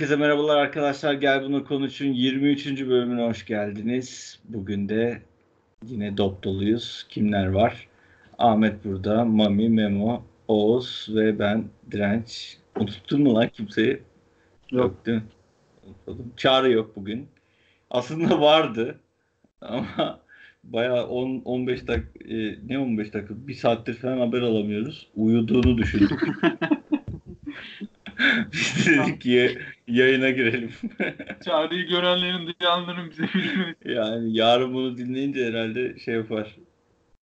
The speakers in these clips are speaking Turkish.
Herkese merhabalar arkadaşlar. Gel bunu konuşun 23. bölümüne hoş geldiniz. Bugün de yine dop doluyuz. Kimler var? Ahmet burada, Mami, Memo, Oğuz ve ben Direnç. Unuttun mu lan kimseyi? Yok. değil mi? Unutmadım. Çağrı yok bugün. Aslında vardı ama bayağı 10 15 dakika ne 15 dakika bir saattir falan haber alamıyoruz. Uyuduğunu düşündük. Biz de dedik ki yayına girelim. Çağrı'yı görenlerin duyanların bize bilmesi. Yani yarın bunu dinleyince herhalde şey yapar.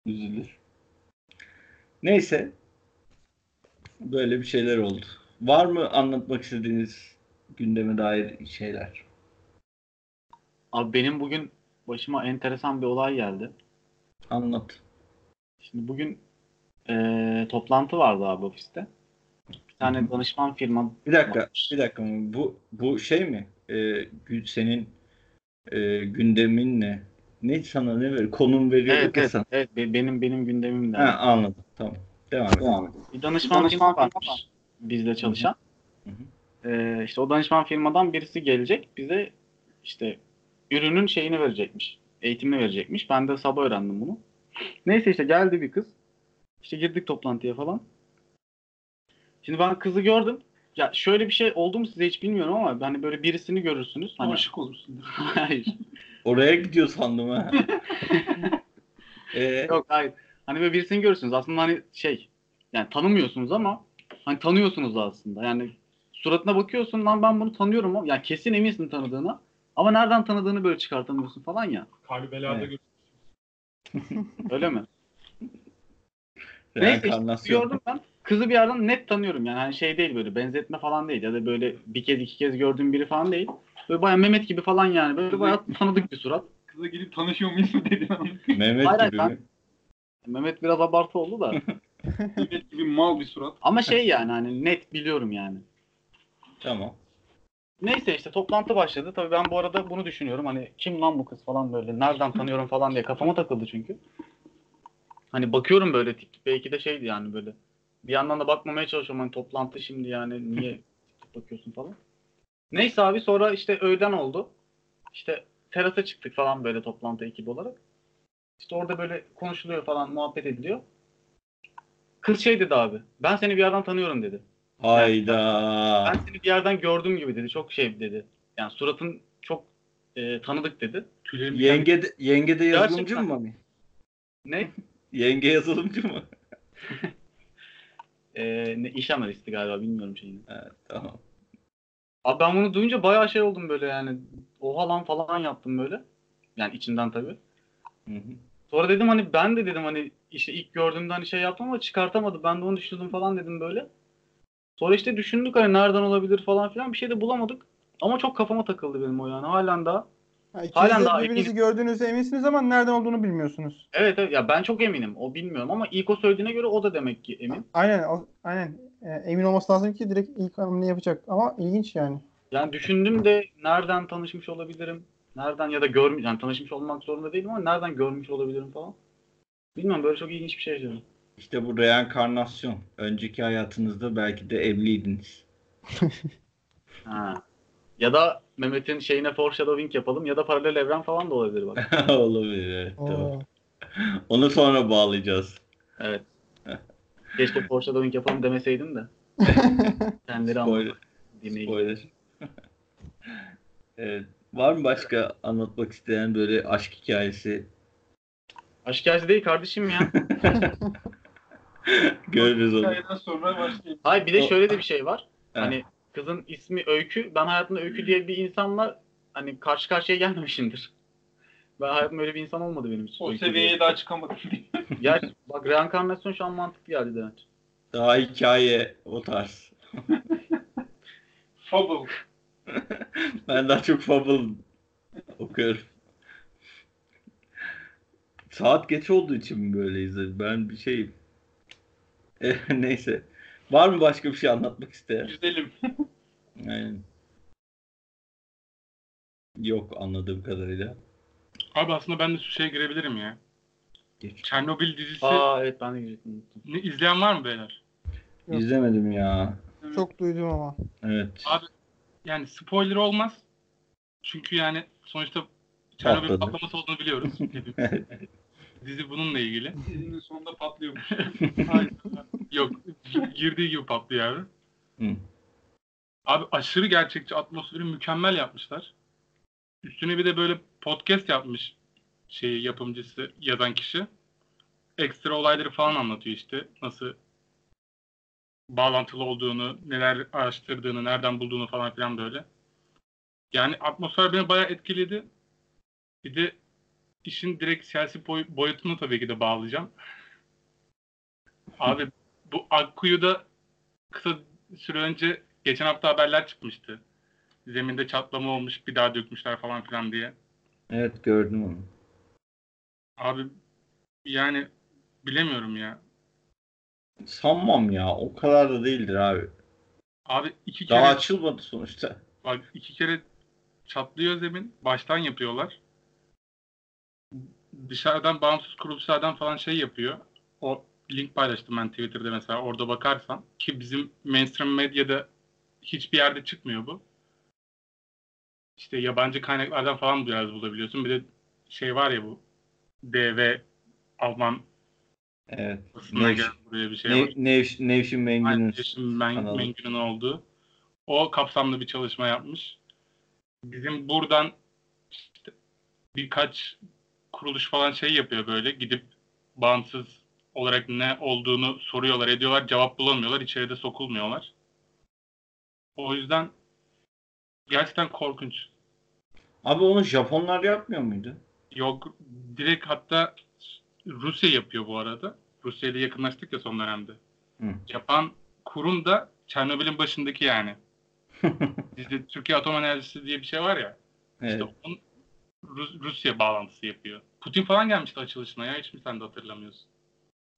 Üzülür. Neyse. Böyle bir şeyler oldu. Var mı anlatmak istediğiniz gündeme dair şeyler? Abi benim bugün başıma enteresan bir olay geldi. Anlat. Şimdi bugün eee, toplantı vardı abi ofiste. Bir tane danışman firma Bir dakika, varmış. bir dakika. Bu bu şey mi? Ee, senin e, gündemin ne? Ne sana ne ver? Konum veriyor Evet, evet, sana. evet, be- benim benim gündemimde. Ha, anladım. Tamam. Devam et. Bir danışman, firma varmış bizle çalışan. Hı hı. Eee, işte o danışman firmadan birisi gelecek bize işte ürünün şeyini verecekmiş. Eğitimini verecekmiş. Ben de sabah öğrendim bunu. Neyse işte geldi bir kız. İşte girdik toplantıya falan. Şimdi ben kızı gördüm. Ya şöyle bir şey oldu mu size hiç bilmiyorum ama hani böyle birisini görürsünüz. Hani, Aşık olursun. hayır. Oraya gidiyor sandım ha. Ee, Yok hayır. Hani böyle birisini görürsünüz. Aslında hani şey yani tanımıyorsunuz ama hani tanıyorsunuz da aslında. Yani suratına bakıyorsun lan ben bunu tanıyorum ama yani kesin eminsin tanıdığına. Ama nereden tanıdığını böyle çıkartamıyorsun falan ya. Kalbi belada Evet. gör. Öyle mi? Neyse işte gördüm ben. Kızı bir yerden net tanıyorum yani. Hani şey değil böyle benzetme falan değil ya da böyle bir kez iki kez gördüğüm biri falan değil. Böyle bayağı Mehmet gibi falan yani. Böyle bayağı tanıdık bir surat. Kıza gidip tanışıyor muyuz mu dedi. Mehmet Hayır, gibi mi? Mehmet biraz abartı oldu da. Mehmet gibi mal bir surat. Ama şey yani hani net biliyorum yani. Tamam. Neyse işte toplantı başladı. Tabii ben bu arada bunu düşünüyorum. Hani kim lan bu kız falan böyle. Nereden tanıyorum falan diye kafama takıldı çünkü. Hani bakıyorum böyle tip belki de şeydi yani böyle. Bir yandan da bakmamaya çalışıyorum hani toplantı şimdi yani niye bakıyorsun falan. Neyse abi sonra işte öğlen oldu. İşte terasa çıktık falan böyle toplantı ekibi olarak. İşte orada böyle konuşuluyor falan muhabbet ediliyor. Kız şey dedi abi. Ben seni bir yerden tanıyorum dedi. Hayda. Ben seni bir yerden gördüğüm gibi dedi. Çok şey dedi. Yani suratın çok e, tanıdık dedi. Tüylerim Yenge de, yenge de yazılımcı Gerçekten. mı Mami? Ne? Yenge yazılımcı mı? E, ne iş analisti galiba bilmiyorum şeyini. Evet, tamam. Abi ben bunu duyunca bayağı şey oldum böyle yani. Oha lan falan yaptım böyle. Yani içimden tabii. Hı hı. Sonra dedim hani ben de dedim hani işte ilk gördüğümde hani şey yaptım ama çıkartamadım. Ben de onu düşündüm falan dedim böyle. Sonra işte düşündük hani nereden olabilir falan filan bir şey de bulamadık. Ama çok kafama takıldı benim o yani. Halen daha Ha, Halen daha birbirinizi eminim. gördüğünüzde eminsiniz ama nereden olduğunu bilmiyorsunuz. Evet, evet ya ben çok eminim. O bilmiyorum ama ilk o söylediğine göre o da demek ki emin. Aynen, o- aynen. E, emin olması lazım ki direkt ilk hamle yapacak. Ama ilginç yani. Yani düşündüm de nereden tanışmış olabilirim? Nereden ya da görmüş yani tanışmış olmak zorunda değilim ama nereden görmüş olabilirim falan. Bilmiyorum böyle çok ilginç bir şey yaşadım. İşte bu reenkarnasyon. Önceki hayatınızda belki de evliydiniz. Ha. Ya da Mehmet'in şeyine foreshadowing yapalım ya da paralel evren falan da olabilir bak. Olabilir evet. Tamam. Onu sonra bağlayacağız. Evet. Keşke foreshadowing yapalım demeseydim de. Kendileri Spoiler. Spoiler. evet. Var mı başka anlatmak isteyen böyle aşk hikayesi? Aşk hikayesi değil kardeşim ya. Görürüz onu. Hikayeden sonra başlayayım. Hayır bir de şöyle de bir şey var. Evet. Hani kızın ismi Öykü. Ben hayatımda Öykü diye bir insanla hani karşı karşıya gelmemişimdir. Ben hayatımda öyle bir insan olmadı benim için. O Öykü seviyeye diye. daha çıkamadım. Ya bak reenkarnasyon şu an mantıklı geldi Demet. Daha hikaye o tarz. Fable. Ben daha çok Fable okuyorum. Saat geç olduğu için mi böyle izledim? Ben bir şeyim. E, neyse. Var mı başka bir şey anlatmak isteyen? Güzelim. Aynen. Yok anladığım kadarıyla. Abi aslında ben de şu şeye girebilirim ya. Geç. Çernobil dizisi Aa evet ben de girecektim. ne, izleyen var mı beyler? Yok. İzlemedim ya. Çok duydum ama. Evet. Abi yani spoiler olmaz. Çünkü yani sonuçta Çernobil Patladı. patlaması olduğunu biliyoruz. Dizi bununla ilgili. Dizinin sonunda patlıyormuş. Yok girdiği gibi patlıyor abi. Hı. Abi aşırı gerçekçi atmosferi mükemmel yapmışlar. Üstüne bir de böyle podcast yapmış şey yapımcısı yazan kişi. Ekstra olayları falan anlatıyor işte. Nasıl bağlantılı olduğunu, neler araştırdığını, nereden bulduğunu falan filan böyle. Yani atmosfer beni bayağı etkiledi. Bir de işin direkt siyasi boy- boyutunu tabii ki de bağlayacağım. Abi bu Akkuyu'da kısa süre önce geçen hafta haberler çıkmıştı. Zeminde çatlama olmuş bir daha dökmüşler falan filan diye. Evet gördüm onu. Abi yani bilemiyorum ya. Sanmam ya. O kadar da değildir abi. Abi iki kere Daha açılmadı sonuçta. bak iki kere çatlıyor zemin. Baştan yapıyorlar. Dışarıdan bağımsız kuruluşlardan falan şey yapıyor. O link paylaştım ben Twitter'da mesela orada bakarsan ki bizim mainstream medyada hiçbir yerde çıkmıyor bu. İşte yabancı kaynaklardan falan biraz bulabiliyorsun. Bir de şey var ya bu DV Alman Evet. Nevş- buraya bir şey var. Nev, Nevş, Nevşin. Mengü'nün olduğu. O kapsamlı bir çalışma yapmış. Bizim buradan işte birkaç kuruluş falan şey yapıyor böyle. Gidip bağımsız olarak ne olduğunu soruyorlar, ediyorlar. Cevap bulamıyorlar. içeride sokulmuyorlar. O yüzden gerçekten korkunç. Abi onu Japonlar yapmıyor muydu? Yok direkt hatta Rusya yapıyor bu arada. Rusya ile yakınlaştık ya son dönemde. Hı. Yapan kurum da Çernobil'in başındaki yani. Bizde Türkiye Atom Enerjisi diye bir şey var ya. evet. İşte onun Rus- Rusya bağlantısı yapıyor. Putin falan gelmişti açılışına ya. Hiç mi sen de hatırlamıyorsun?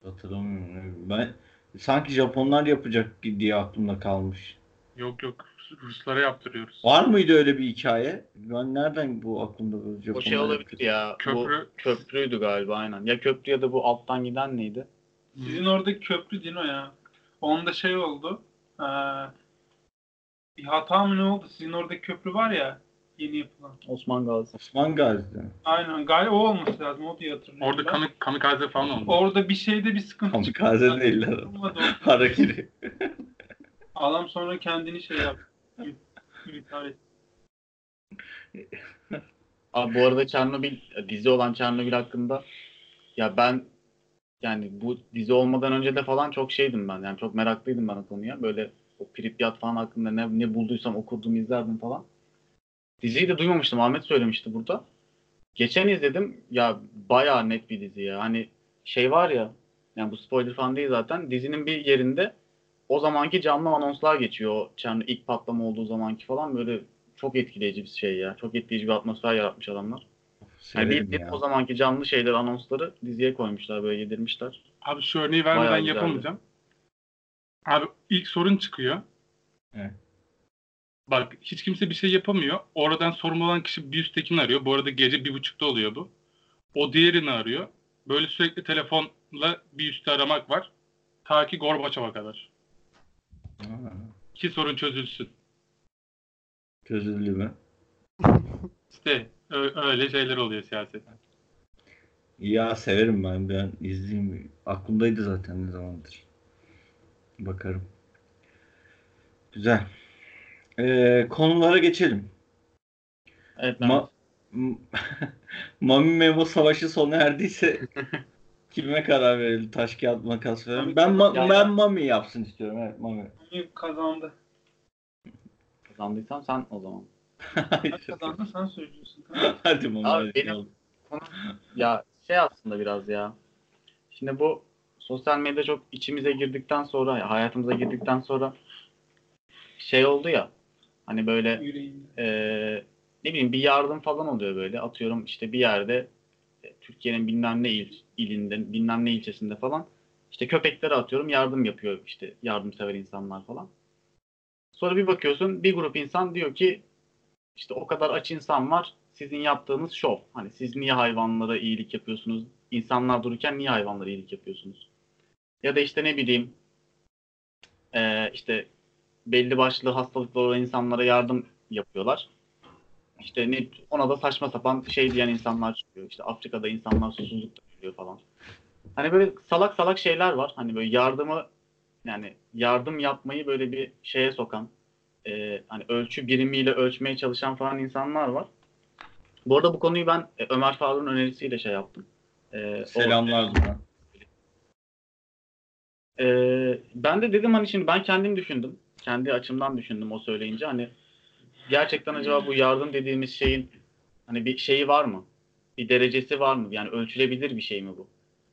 Hatırlamıyorum. Ben sanki Japonlar yapacak diye aklımda kalmış. Yok yok. Ruslara yaptırıyoruz. Var mıydı öyle bir hikaye? Ben nereden bu aklımda böyle Japonlar O şey olabilir ya. Köprü- Bu köprüydü galiba aynen. Ya köprü ya da bu alttan giden neydi? Sizin oradaki köprü Dino ya. Onda şey oldu. Ee, bir hata mı ne oldu? Sizin oradaki köprü var ya yeni yapılan. Osman Gazi. Osman Gazi'de. Aynen galiba o olması lazım. O diye hatırlıyorum. Orada ben. kamik kamikaze falan oldu. Orada bir şeyde bir sıkıntı çıktı. Kamikaze değil lan. Harakiri. Adam sonra kendini şey yaptı. Etti. Abi bu arada Çernobil dizi olan Çernobil hakkında ya ben yani bu dizi olmadan önce de falan çok şeydim ben. Yani çok meraklıydım ben o konuya. Böyle o Pripyat falan hakkında ne, ne bulduysam okurdum izlerdim falan. Diziyi de duymamıştım. Ahmet söylemişti burada. Geçen izledim. Ya bayağı net bir dizi ya. Hani şey var ya yani bu spoiler falan değil zaten. Dizinin bir yerinde o zamanki canlı anonslar geçiyor. O Çernobil ilk patlama olduğu zamanki falan böyle çok etkileyici bir şey ya. Çok etkileyici bir atmosfer yaratmış adamlar. Yani bildiğin ya. o zamanki canlı şeyler, anonsları diziye koymuşlar böyle yedirmişler. Abi şu örneği vermeden yapamayacağım. Abi ilk sorun çıkıyor. Evet. Bak hiç kimse bir şey yapamıyor. Oradan sorumlu olan kişi bir üsttekini arıyor. Bu arada gece bir buçukta oluyor bu. O diğerini arıyor. Böyle sürekli telefonla bir üstü aramak var. Ta ki Gorbaçov'a kadar. Ha, Ki sorun çözülsün. Çözüldü mü? İşte öyle şeyler oluyor siyaseten. Ya severim ben. Ben izleyeyim. Aklımdaydı zaten ne zamandır. Bakarım. Güzel. Ee, konulara geçelim. Evet Ma Mami Memo savaşı sona erdiyse kime karar verelim? Taş kağıt makas verelim. Ben ma- Ya- ben Mami yapsın istiyorum. Evet Mami. Mami kazandı. kazandıysam sen o zaman. Ben kazandım sen söylüyorsun. Tamam. Hadi Mami. Abi hadi. benim- Ya şey aslında biraz ya. Şimdi bu sosyal medya çok içimize girdikten sonra, ya hayatımıza girdikten sonra şey oldu ya. Hani böyle Yüreğimde. eee, ne bileyim bir yardım falan oluyor böyle. Atıyorum işte bir yerde e, Türkiye'nin bilmem ne il, ilinde, bilmem ne ilçesinde falan işte köpeklere atıyorum yardım yapıyor işte yardımsever insanlar falan. Sonra bir bakıyorsun bir grup insan diyor ki işte o kadar aç insan var sizin yaptığınız şov. Hani siz niye hayvanlara iyilik yapıyorsunuz? İnsanlar dururken niye hayvanlara iyilik yapıyorsunuz? Ya da işte ne bileyim eee, işte belli başlı hastalıkları olan insanlara yardım yapıyorlar. İşte ne, ona da saçma sapan şey diyen insanlar çıkıyor. İşte Afrika'da insanlar susuzlukta ölüyor falan. Hani böyle salak salak şeyler var. Hani böyle yardımı yani yardım yapmayı böyle bir şeye sokan e, hani ölçü birimiyle ölçmeye çalışan falan insanlar var. Bu arada bu konuyu ben e, Ömer Faruk'un önerisiyle şey yaptım. E, o- Selamlar Duran. Ee, ben de dedim hani şimdi ben kendim düşündüm. Kendi açımdan düşündüm o söyleyince. Hani gerçekten acaba bu yardım dediğimiz şeyin hani bir şeyi var mı? Bir derecesi var mı? Yani ölçülebilir bir şey mi bu?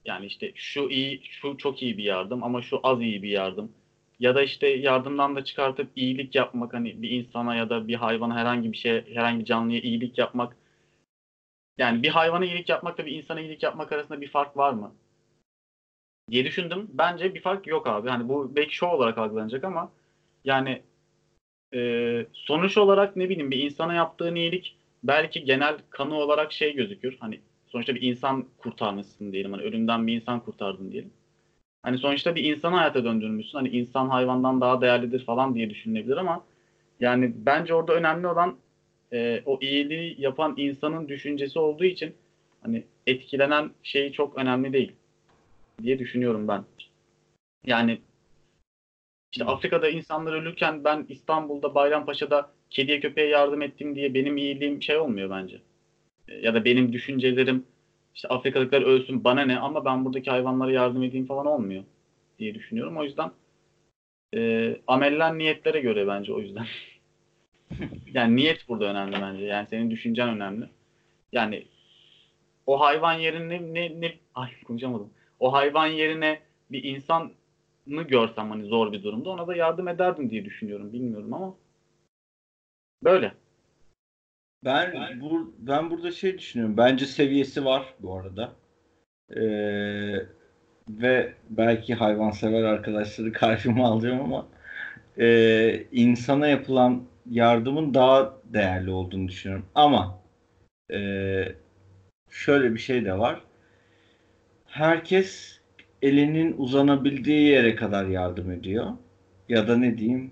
Yani işte şu iyi, şu çok iyi bir yardım ama şu az iyi bir yardım. Ya da işte yardımdan da çıkartıp iyilik yapmak hani bir insana ya da bir hayvana herhangi bir şey, herhangi canlıya iyilik yapmak. Yani bir hayvana iyilik yapmakla bir insana iyilik yapmak arasında bir fark var mı? diye düşündüm. Bence bir fark yok abi. Hani bu belki şov olarak algılanacak ama yani e, sonuç olarak ne bileyim bir insana yaptığın iyilik belki genel kanı olarak şey gözükür. Hani sonuçta bir insan kurtarmışsın diyelim. Hani ölümden bir insan kurtardın diyelim. Hani sonuçta bir insanı hayata döndürmüşsün. Hani insan hayvandan daha değerlidir falan diye düşünülebilir ama yani bence orada önemli olan e, o iyiliği yapan insanın düşüncesi olduğu için hani etkilenen şey çok önemli değil diye düşünüyorum ben. Yani işte Afrika'da insanlar ölürken ben İstanbul'da Bayrampaşa'da kediye köpeğe yardım ettim diye benim iyiliğim şey olmuyor bence. E, Ya da benim düşüncelerim işte Afrikalılar ölsün bana ne ama ben buradaki hayvanlara yardım edeyim falan olmuyor diye düşünüyorum. O yüzden e, ameller niyetlere göre bence o yüzden. yani niyet burada önemli bence. Yani senin düşüncen önemli. Yani o hayvan yerine ne, ne ay konuşamadım o hayvan yerine bir insanı görsem hani zor bir durumda ona da yardım ederdim diye düşünüyorum. Bilmiyorum ama böyle. Ben bu ben burada şey düşünüyorum. Bence seviyesi var bu arada. Ee, ve belki hayvansever arkadaşları karşıma alacağım ama e, insana yapılan yardımın daha değerli olduğunu düşünüyorum. Ama e, şöyle bir şey de var. Herkes elinin uzanabildiği yere kadar yardım ediyor. Ya da ne diyeyim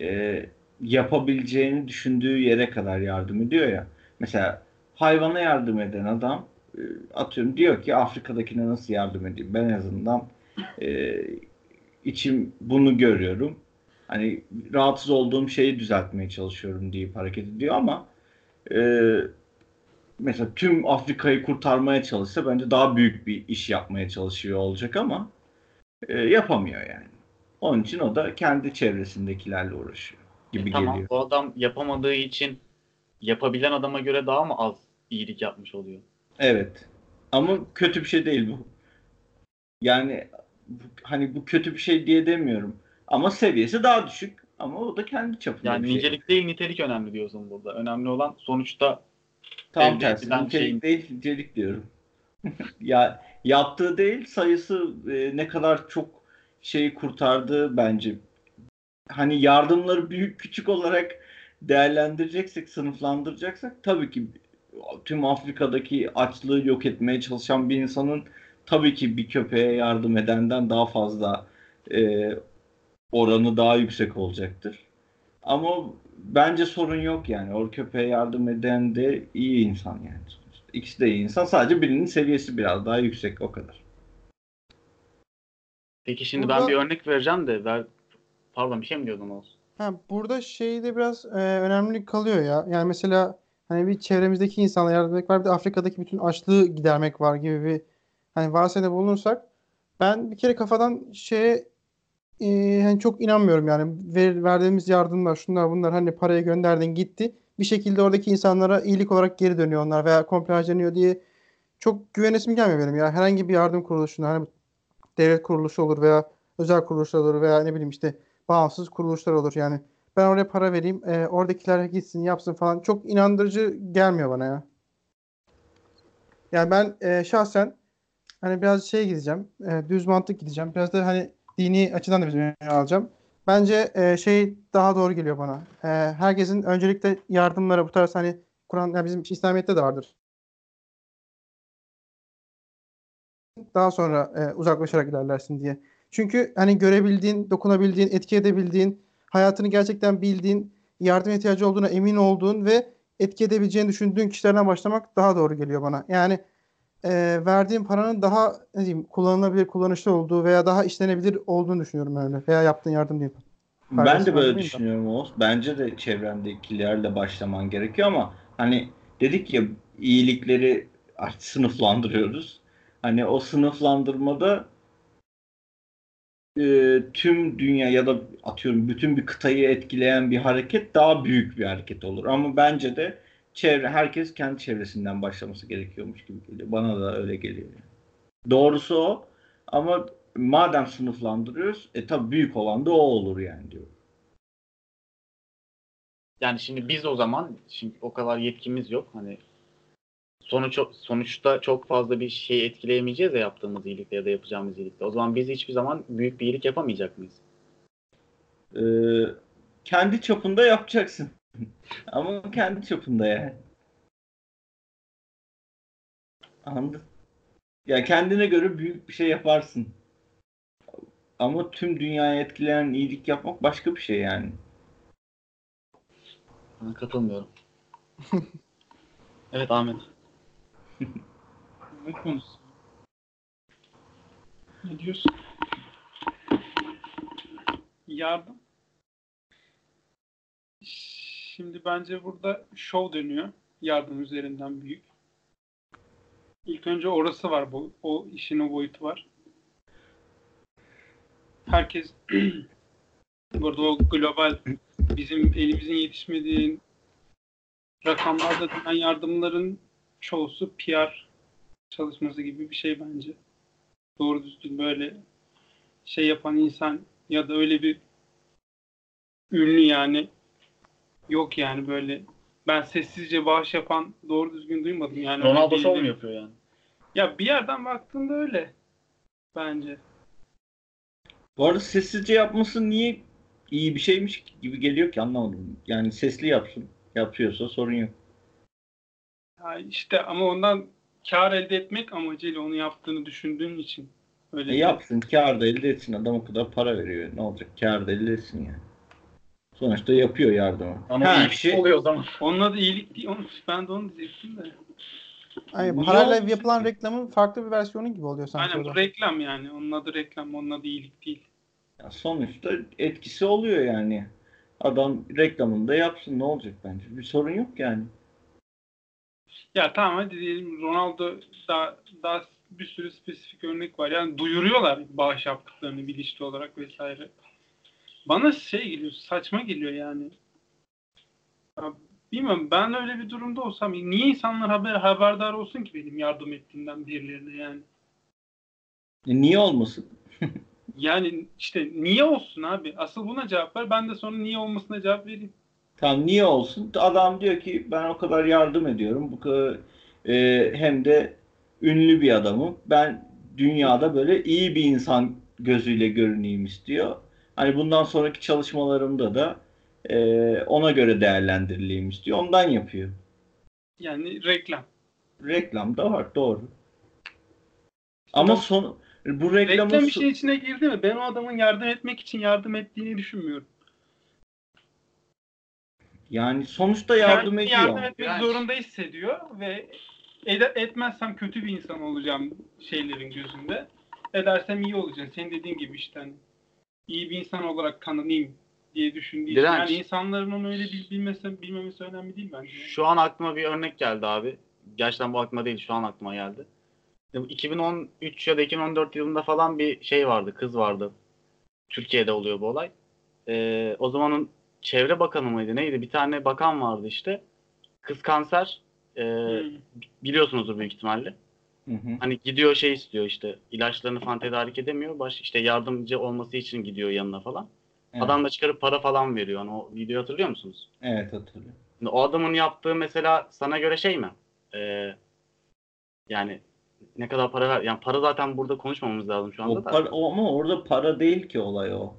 e, yapabileceğini düşündüğü yere kadar yardım ediyor ya. Mesela hayvana yardım eden adam e, atıyorum diyor ki Afrika'dakine nasıl yardım edeyim? Ben en azından e, içim bunu görüyorum. Hani rahatsız olduğum şeyi düzeltmeye çalışıyorum deyip hareket ediyor ama e, mesela tüm Afrika'yı kurtarmaya çalışsa bence daha büyük bir iş yapmaya çalışıyor olacak ama e, yapamıyor yani. Onun için o da kendi çevresindekilerle uğraşıyor gibi E, tamam geliyor. bu adam yapamadığı için yapabilen adama göre daha mı az iyilik yapmış oluyor? Evet. Ama kötü bir şey değil bu. Yani bu- hani bu kötü bir şey diye demiyorum. Ama seviyesi daha düşük. Ama o da kendi çapında Yani bir şey. nicelik değil nitelik önemli diyorsun burada. Önemli olan sonuçta Tam elde tersi. Nitelik şeyin- değil, nicelik diyorum. ya yaptığı değil, sayısı e, ne kadar çok şeyi kurtardığı bence. Hani yardımları büyük küçük olarak değerlendireceksek, sınıflandıracaksak tabii ki tüm Afrika'daki açlığı yok etmeye çalışan bir insanın tabii ki bir köpeğe yardım edenden daha fazla e, oranı daha yüksek olacaktır. Ama bence sorun yok yani. O köpeğe yardım eden de iyi insan yani. İkisi de iyi insan. Sadece birinin seviyesi biraz daha yüksek o kadar. peki şimdi Burada- ben bir örnek vereceğim de ver pardon bir şey mi diyordun Oğuz? Ha, burada şey de biraz e, önemli kalıyor ya. Yani mesela hani bir çevremizdeki insanlara yardım etmek var. Bir de Afrika'daki bütün açlığı gidermek var gibi bir hani varsayımda bulunursak ben bir kere kafadan şeye e, hani çok inanmıyorum yani ver, verdiğimiz yardımlar şunlar bunlar hani parayı gönderdin gitti. Bir şekilde oradaki insanlara iyilik olarak geri dönüyor onlar veya komple harcanıyor diye çok güvenesim gelmiyor benim ya. Herhangi bir yardım kuruluşuna hani devlet kuruluşu olur veya özel kuruluşlar olur veya ne bileyim işte bağımsız kuruluşlar olur. Yani ben oraya para vereyim, e, oradakiler gitsin, yapsın falan. Çok inandırıcı gelmiyor bana ya. Yani ben e, şahsen hani biraz şey gideceğim, e, düz mantık gideceğim. Biraz da hani dini açıdan da öneri alacağım. Bence e, şey daha doğru geliyor bana. E, herkesin öncelikle yardımlara bu tarz hani Kur'an yani bizim İslamiyet'te de vardır. Daha sonra e, uzaklaşarak ilerlersin diye. Çünkü hani görebildiğin, dokunabildiğin, etki edebildiğin, hayatını gerçekten bildiğin yardım ihtiyacı olduğuna emin olduğun ve etki edebileceğini düşündüğün kişilerden başlamak daha doğru geliyor bana. Yani e, verdiğin paranın daha ne diyeyim kullanılabilir, kullanışlı olduğu veya daha işlenebilir olduğunu düşünüyorum öyle. Veya yaptığın yardım değil. Ben de böyle düşünüyorum Oğuz. Bence de çevrendekilerle başlaman gerekiyor ama hani dedik ya iyilikleri artık sınıflandırıyoruz. Hani o sınıflandırmada e, tüm dünya ya da atıyorum bütün bir kıtayı etkileyen bir hareket daha büyük bir hareket olur. Ama bence de çevre herkes kendi çevresinden başlaması gerekiyormuş gibi geliyor. Bana da öyle geliyor. Doğrusu o. Ama madem sınıflandırıyoruz, e tabii büyük olan da o olur yani diyor. Yani şimdi biz o zaman şimdi o kadar yetkimiz yok. Hani sonuç sonuçta çok fazla bir şey etkileyemeyeceğiz ya yaptığımız iyilikle ya da yapacağımız iyilikle. O zaman biz hiçbir zaman büyük bir iyilik yapamayacak mıyız? Ee, kendi çapında yapacaksın. Ama kendi çapında yani. Anladın? Ya kendine göre büyük bir şey yaparsın. Ama tüm dünyayı etkileyen iyilik yapmak başka bir şey yani. Ben katılmıyorum. evet Ahmet. Ne konusu? Ne diyorsun? Yardım. Şimdi bence burada şov dönüyor. Yardım üzerinden büyük. İlk önce orası var. Bu, o işin o boyutu var. Herkes burada o global bizim elimizin yetişmediği rakamlarda dönen yardımların çoğusu PR çalışması gibi bir şey bence. Doğru düzgün böyle şey yapan insan ya da öyle bir ünlü yani yok yani böyle ben sessizce bağış yapan doğru düzgün duymadım yani. Ronaldo şov mu yapıyor yani? Ya bir yerden baktığında öyle bence. Bu arada sessizce yapması niye iyi bir şeymiş gibi geliyor ki anlamadım. Yani sesli yapsın. Yapıyorsa sorun yok. Ya işte ama ondan kar elde etmek amacıyla onu yaptığını düşündüğün için öyle. E yapsın, kar da elde etsin. Adam o kadar para veriyor. Ne olacak? Kar da elde etsin yani. Sonuçta yapıyor yardımı. Ama Ha, iyilik şey- oluyor o zaman. Onun adı iyilik değil. Onu, ben de onu diyecektim de. Ay, Niye parayla olmasın yapılan reklamın farklı bir versiyonu gibi oluyor sanki Aynen bu da. reklam yani. Onun adı reklam, onun adı iyilik değil. Ya sonuçta etkisi oluyor yani. Adam reklamını da yapsın ne olacak bence. Bir sorun yok yani. Ya tamam hadi diyelim Ronaldo daha, daha bir sürü spesifik örnek var. Yani duyuruyorlar bağış yaptıklarını bilinçli olarak vesaire. Bana şey geliyor, saçma geliyor yani. Ya bilmiyorum ben öyle bir durumda olsam niye insanlar haber haberdar olsun ki benim yardım ettiğimden birilerine yani. E niye olmasın? Yani işte niye olsun abi? Asıl buna cevap ver. Ben de sonra niye olmasına cevap vereyim. Tam niye olsun? Adam diyor ki ben o kadar yardım ediyorum. Bu kadar e, hem de ünlü bir adamım. Ben dünyada böyle iyi bir insan gözüyle görüneyim istiyor. Hani bundan sonraki çalışmalarımda da e, ona göre değerlendirileyim istiyor. Ondan yapıyor. Yani reklam. Reklam da var doğru. Ama son bu reklamın Reklam so- işin içine girdi mi? Ben o adamın yardım etmek için yardım ettiğini düşünmüyorum. yani sonuçta yardım Kendini ediyor. yardım etmek Yani- zorunda hissediyor ve ede- etmezsem kötü bir insan olacağım şeylerin gözünde. Edersem iyi olacağım. Senin dediğin gibi işte hani iyi bir insan olarak tanınayım diye düşündüğü için. Direnç. Yani insanların onu öyle bil- bilmesi, bilmemesi önemli değil bence. Şu an aklıma bir örnek geldi abi. Gerçekten bu aklıma değil şu an aklıma geldi. 2013 ya da 2014 yılında falan bir şey vardı, kız vardı. Türkiye'de oluyor bu olay. Ee, o zamanın çevre bakanı mıydı neydi? Bir tane bakan vardı işte. Kız kanser. Ee, Hmm. biliyorsunuzdur büyük ihtimalle. Hı hı. Hani gidiyor şey istiyor işte ilaçlarını falan tedarik edemiyor. Baş işte yardımcı olması için gidiyor yanına falan. Evet. Adam da çıkarıp para falan veriyor. Hani o videoyu hatırlıyor musunuz? Evet hatırlıyorum. Şimdi o adamın yaptığı mesela sana göre şey mi? Ee, yani ne kadar para ver? Yani para zaten burada konuşmamamız lazım şu anda O da. para, o ama orada para değil ki olay o.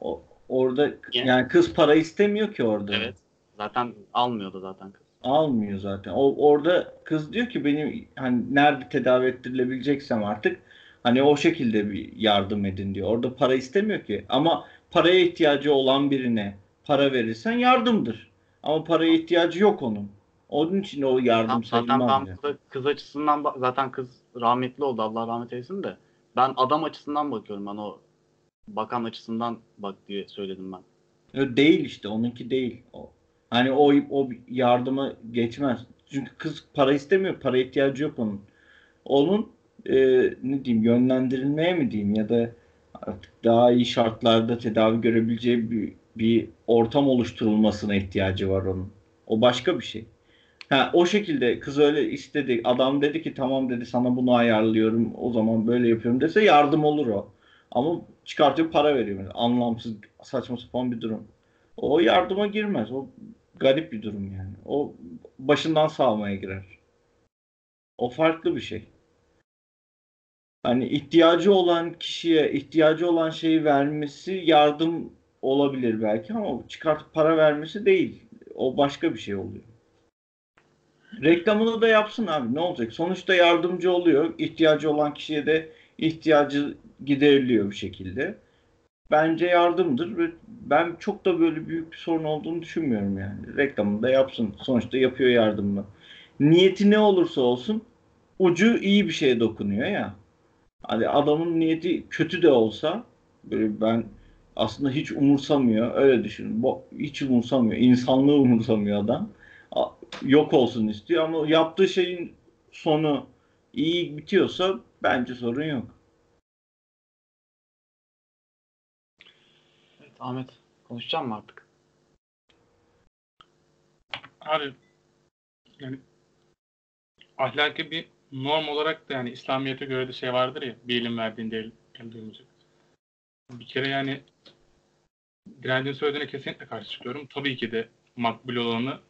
o orada Niye? yani kız para istemiyor ki orada. Evet. Zaten almıyordu zaten kız. Almıyor zaten. O orada kız diyor ki benim hani nerede tedavi ettirilebileceksem artık hani o şekilde bir yardım edin diyor. Orada para istemiyor ki. Ama paraya ihtiyacı olan birine para verirsen yardımdır. Ama paraya ihtiyacı yok onun. Onun için o yardım Tam- zaten sayılmaz. ben yani. kız açısından zaten kız rahmetli oldu Allah rahmet eylesin de ben adam açısından bakıyorum ben o bakan açısından bak diye söyledim ben. Değil işte onunki değil. O. Hani o o yardıma geçmez. Çünkü kız para istemiyor. Para ihtiyacı yok onun. Onun e, ne diyeyim yönlendirilmeye mi diyeyim ya da artık daha iyi şartlarda tedavi görebileceği bir, bir ortam oluşturulmasına ihtiyacı var onun. O başka bir şey. Ha, o şekilde kız öyle istedi. Adam dedi ki tamam dedi sana bunu ayarlıyorum. O zaman böyle yapıyorum dese yardım olur o. Ama çıkartıyor para veriyor. Anlamsız saçma sapan bir durum. O yardıma girmez. O garip bir durum yani. O başından sağmaya girer. O farklı bir şey. Hani ihtiyacı olan kişiye ihtiyacı olan şeyi vermesi yardım olabilir belki ama çıkartıp para vermesi değil. O başka bir şey oluyor. Reklamını da yapsın abi. Ne olacak? Sonuçta yardımcı oluyor. İhtiyacı olan kişiye de ihtiyacı gideriliyor bir şekilde. Bence yardımdır ve ben çok da böyle büyük bir sorun olduğunu düşünmüyorum yani. Reklamını da yapsın. Sonuçta yapıyor yardımını. Niyeti ne olursa olsun ucu iyi bir şeye dokunuyor ya. Hani adamın niyeti kötü de olsa böyle ben aslında hiç umursamıyor. Öyle düşünün. Bu, hiç umursamıyor. İnsanlığı umursamıyor adam. Yok olsun istiyor ama yaptığı şeyin sonu iyi bitiyorsa bence sorun yok. Ahmet konuşacağım mı artık? Abi yani ahlaki bir norm olarak da yani İslamiyet'e göre de şey vardır ya bir ilim verdiğinde el, el duymayacak. Bir kere yani direncin söylediğine kesinlikle karşı çıkıyorum. Tabii ki de makbul olanı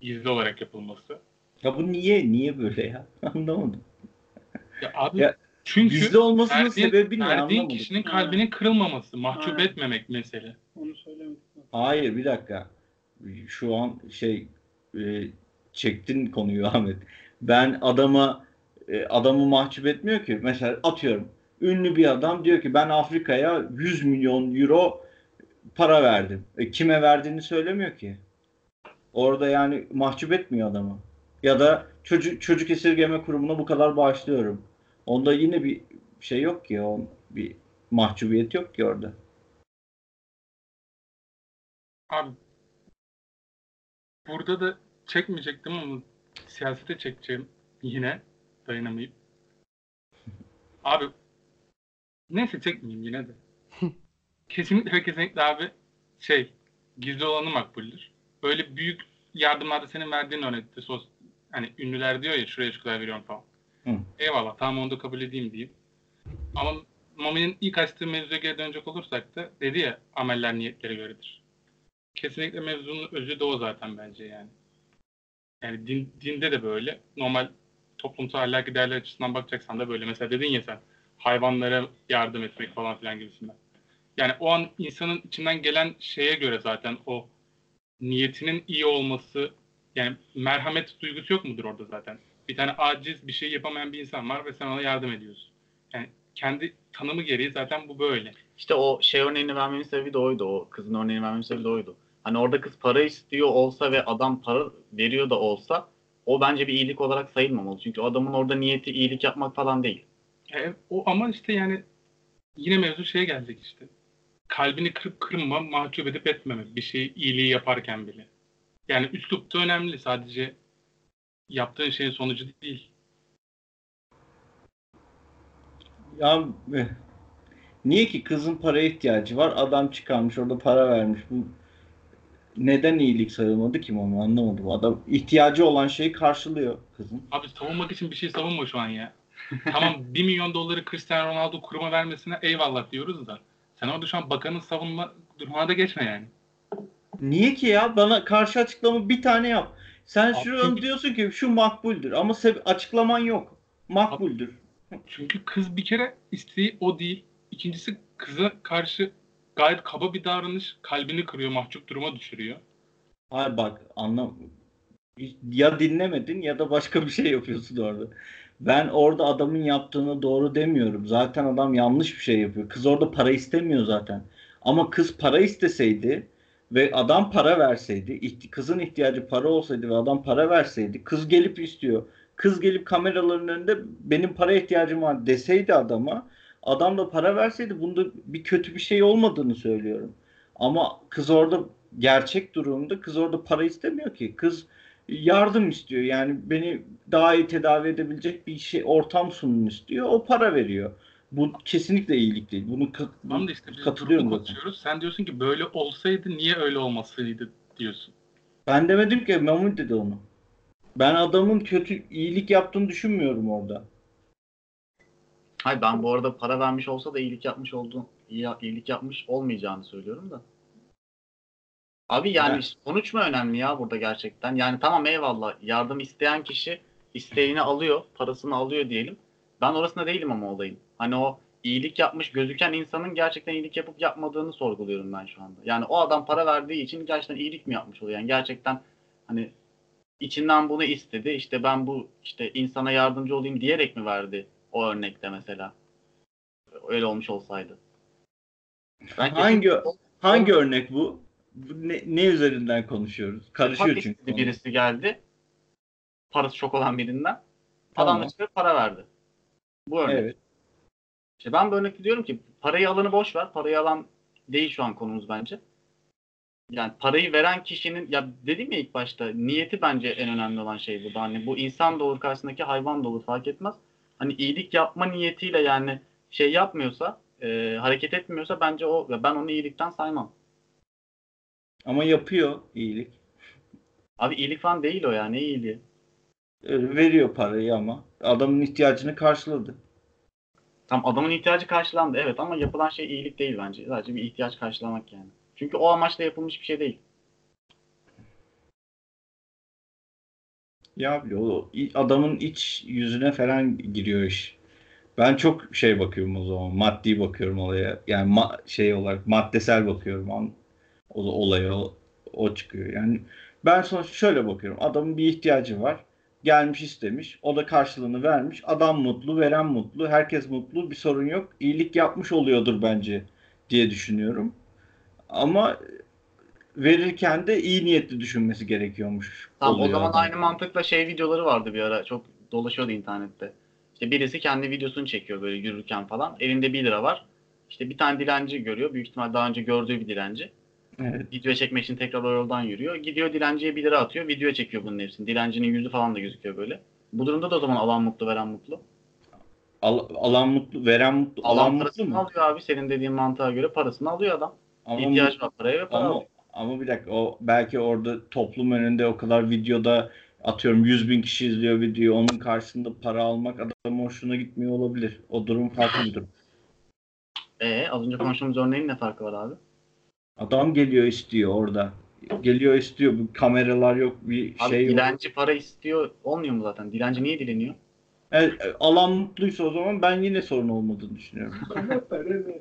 gizli olarak yapılması. Ya bu niye niye böyle ya? Anlamadım. Ya abi Ya, çünkü Gizli olmasının verdiğin, sebebi ne verdiğin anlamadım. kişinin Ha. kalbinin kırılmaması, mahcup Ha. etmemek mesele. Onu söylemedik. Hayır bir dakika. Şu an şey e, çektin konuyu Ahmet. Ben adama e, adamı mahcup etmiyor ki. Mesela atıyorum. Ünlü bir adam diyor ki ben Afrika'ya 100 milyon euro para verdim. E, kime verdiğini söylemiyor ki. Orada yani mahcup etmiyor adamı. Ya da çocuk çocuk esirgeme kurumuna bu kadar bağışlıyorum. Onda yine bir şey yok ki. O, bir mahcubiyet yok ki orada. Abi burada da çekmeyecektim ama siyasete çekeceğim yine dayanamayıp. Abi neyse çekmeyeyim yine de. kesinlikle ve kesinlikle abi şey gizli olanı makbuldür. Öyle büyük yardımlarda senin verdiğin örnekte sos hani ünlüler diyor ya şuraya şu kadar veriyorum falan. Hı. Eyvallah tamam onu da kabul edeyim diyeyim. Ama Mami'nin ilk açtığı mevzuya geri dönecek olursak da dedi ya ameller niyetlere göredir kesinlikle mevzunun özü de o zaten bence yani. Yani din, dinde de böyle. Normal toplumsal ahlaki değerler açısından bakacaksan da böyle. Mesela dedin ya sen hayvanlara yardım etmek falan filan gibisinden. Yani o an insanın içinden gelen şeye göre zaten o niyetinin iyi olması yani merhamet duygusu yok mudur orada zaten? Bir tane aciz bir şey yapamayan bir insan var ve sen ona yardım ediyorsun. Yani kendi tanımı gereği zaten bu böyle. İşte o şey örneğini vermemin sebebi de oydu. O kızın örneğini vermemin sebebi de oydu. Hani orada kız para istiyor olsa ve adam para veriyor da olsa o bence bir iyilik olarak sayılmamalı. Çünkü adamın orada niyeti iyilik yapmak falan değil. E, o ama işte yani yine mevzu şeye gelecek işte. Kalbini kırıp kırma, mahcup edip etmeme. Bir şey iyiliği yaparken bile. Yani üslup da önemli. Sadece yaptığın şeyin sonucu değil. Ya eh, niye ki kızın paraya ihtiyacı var? Adam çıkarmış orada para vermiş. Bu neden iyilik sayılmadı ki onu anlamadım. Adam ihtiyacı olan şeyi karşılıyor kızın. Abi savunmak için bir şey savunma şu an ya. tamam 1 milyon doları Cristiano Ronaldo kuruma vermesine eyvallah diyoruz da. Sen orada şu an bakanın savunma durumuna da geçme yani. Niye ki ya? Bana karşı açıklama bir tane yap. Sen Abi şu an çünkü- diyorsun ki şu makbuldür ama sebe- açıklaman yok. Makbuldür. Çünkü kız bir kere isteği o değil. İkincisi kıza karşı gayet kaba bir davranış kalbini kırıyor, mahcup duruma düşürüyor. Hayır bak anlam ya dinlemedin ya da başka bir şey yapıyorsun orada. Ben orada adamın yaptığını doğru demiyorum. Zaten adam yanlış bir şey yapıyor. Kız orada para istemiyor zaten. Ama kız para isteseydi ve adam para verseydi, kızın ihtiyacı para olsaydı ve adam para verseydi, kız gelip istiyor. Kız gelip kameraların önünde benim para ihtiyacım var deseydi adama, adam da para verseydi bunda bir kötü bir şey olmadığını söylüyorum. Ama kız orada gerçek durumda kız orada para istemiyor ki. Kız yardım istiyor. Yani beni daha iyi tedavi edebilecek bir şey ortam sunun istiyor. O para veriyor. Bu kesinlikle iyilik değil. Bunu ka- Tamam da işte biz katılıyorum durumu zaten. Sen diyorsun ki böyle olsaydı niye öyle olmasaydı diyorsun. Ben demedim ki Mahmut dedi onu. Ben adamın kötü iyilik yaptığını düşünmüyorum orada. Hayır ben bu arada para vermiş olsa da iyilik yapmış olduğunu, iyi, iyilik yapmış olmayacağını söylüyorum da. Abi yani Evet. sonuç mu önemli ya burada gerçekten? Yani tamam eyvallah yardım isteyen kişi isteğini alıyor, parasını alıyor diyelim. Ben orasında değilim ama olayın. Hani o iyilik yapmış gözüken insanın gerçekten iyilik yapıp yapmadığını sorguluyorum ben şu anda. Yani o adam para verdiği için gerçekten iyilik mi yapmış oluyor? Yani gerçekten hani içinden bunu istedi. İşte ben bu işte insana yardımcı olayım diyerek mi verdi o örnekte mesela? Öyle olmuş olsaydı. Ben Hangi kesin- hangi örnek bu? Ne, ne üzerinden konuşuyoruz? Karışıyor Hak çünkü. birisi geldi. Parası çok olan birinden. Tamam. Adam da para verdi. Bu örnek. Evet. İşte ben bu örnekte diyorum ki parayı alanı boş ver. Parayı alan değil şu an konumuz bence. Yani parayı veren kişinin ya dedim ya ilk başta niyeti bence en önemli olan şey burada. Hani bu insan da olur karşısındaki hayvan da olur fark etmez. Hani iyilik yapma niyetiyle yani şey yapmıyorsa e, hareket etmiyorsa bence o ve ben onu iyilikten saymam. Ama yapıyor iyilik. Abi iyilik falan değil o ya ne iyiliği. Ee, Veriyor parayı ama adamın ihtiyacını karşıladı. Tam adamın ihtiyacı karşılandı evet ama yapılan şey iyilik değil bence. Sadece bir ihtiyaç karşılamak yani. Çünkü o amaçla yapılmış bir şey değil. Ya bile o adamın iç yüzüne falan giriyor iş. Ben çok şey bakıyorum o zaman. Maddi bakıyorum olaya. Yani ma- şey olarak maddesel bakıyorum. An- o olaya o, o çıkıyor. Yani ben sonuçta şöyle bakıyorum. Adamın bir ihtiyacı var. Gelmiş istemiş. O da karşılığını vermiş. Adam mutlu, veren mutlu. Herkes mutlu. Bir sorun yok. İyilik yapmış oluyordur bence diye düşünüyorum. Ama verirken de iyi niyetli düşünmesi gerekiyormuş. Tamam o zaman aynı mantıkla şey videoları vardı bir ara. Çok dolaşıyordu internette. İşte birisi kendi videosunu çekiyor böyle yürürken falan. Elinde 1 lira var. İşte bir tane dilenci görüyor. Büyük ihtimal daha önce gördüğü bir dilenci. Evet. Video çekmek için tekrar o yoldan yürüyor. Gidiyor dilenciye 1 lira atıyor. Videoya çekiyor bunun hepsini. Dilencinin yüzü falan da gözüküyor böyle. Bu durumda da o zaman alan mutlu veren mutlu. Al- alan mutlu, veren mutlu, alan, Alan mutlu mu? alıyor abi. Senin dediğin mantığa göre parasını alıyor adam. Ama, İhtiyacı var paraya ve para ama, alıyor. ama bir dakika o belki orada toplum önünde o kadar videoda atıyorum 100 bin kişi izliyor videoyu onun karşısında para almak adamın hoşuna gitmiyor olabilir. O durum farklı bir durum. Ee, az önce konuştuğumuz örneğin ne farkı var abi? Adam geliyor istiyor orada. Geliyor istiyor. Bu kameralar yok bir Abi şey yok. dilenci para istiyor olmuyor mu zaten? Dilenci niye dileniyor? Evet, alan mutluysa o zaman ben yine sorun olmadığını düşünüyorum.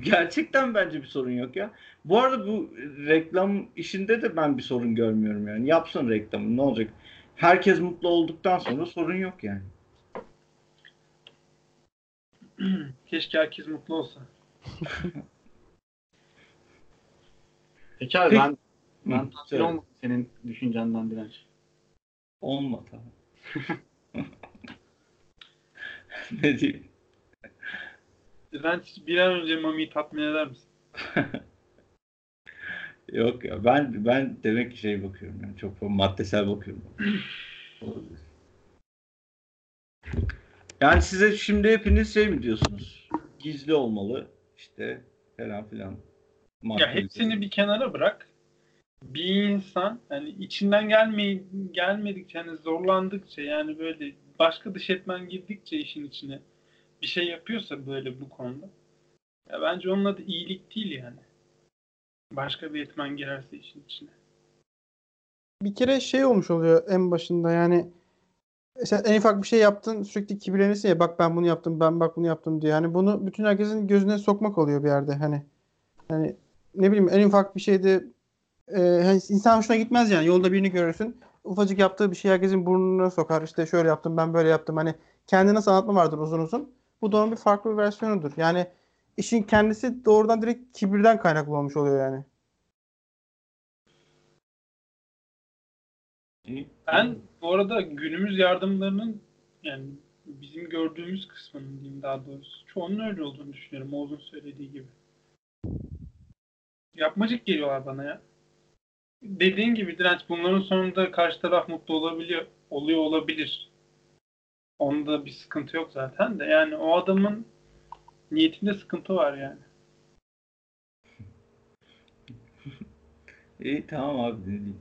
Gerçekten bence bir sorun yok ya. Bu arada bu reklam işinde de ben bir sorun görmüyorum yani. Yapsın reklamı ne olacak? Herkes mutlu olduktan sonra sorun yok yani. Keşke herkes mutlu olsa. Peki abi Peki. ben ben Hı, tatmin söyle. olmadım senin düşüncenden direnç. Olma tamam. ne diyeyim? Direnç bir an önce Mami'yi tatmin eder misin? Yok ya ben ben demek ki şey bakıyorum yani çok maddesel bakıyorum. Yani size şimdi hepiniz şey mi diyorsunuz? Gizli olmalı işte falan filan. Ya hepsini bir kenara bırak. Bir insan hani içinden gelmey gelmedikçe hani zorlandıkça yani böyle başka dış etmen girdikçe işin içine bir şey yapıyorsa böyle bu konuda. Ya bence onun adı iyilik değil yani. Başka bir etmen girerse işin içine. bir kere şey olmuş oluyor en başında yani sen en ufak bir şey yaptın sürekli kibirlenirsin ya bak ben bunu yaptım ben bak bunu yaptım diye. Yani bunu bütün herkesin gözüne sokmak oluyor bir yerde hani. Hani ne bileyim en ufak bir şeyde e, hani insan hoşuna gitmez yani. Yolda birini görürsün. Ufacık yaptığı bir şey herkesin burnuna sokar. İşte şöyle yaptım ben böyle yaptım. Hani kendine nasıl anlatma vardır uzun uzun. Bu da onun bir farklı bir versiyonudur. Yani işin kendisi doğrudan direkt kibirden kaynaklı olmuş oluyor yani. Ben bu arada günümüz yardımlarının yani bizim gördüğümüz kısmının diyeyim daha doğrusu çoğunun öyle olduğunu düşünüyorum Oğuz'un söylediği gibi. Yapmacık geliyorlar bana ya. Dediğin gibi direnç bunların sonunda karşı taraf mutlu olabiliyor, oluyor olabilir. Onda bir sıkıntı yok zaten de yani o adamın niyetinde sıkıntı var yani. İyi tamam abi ne diyeyim.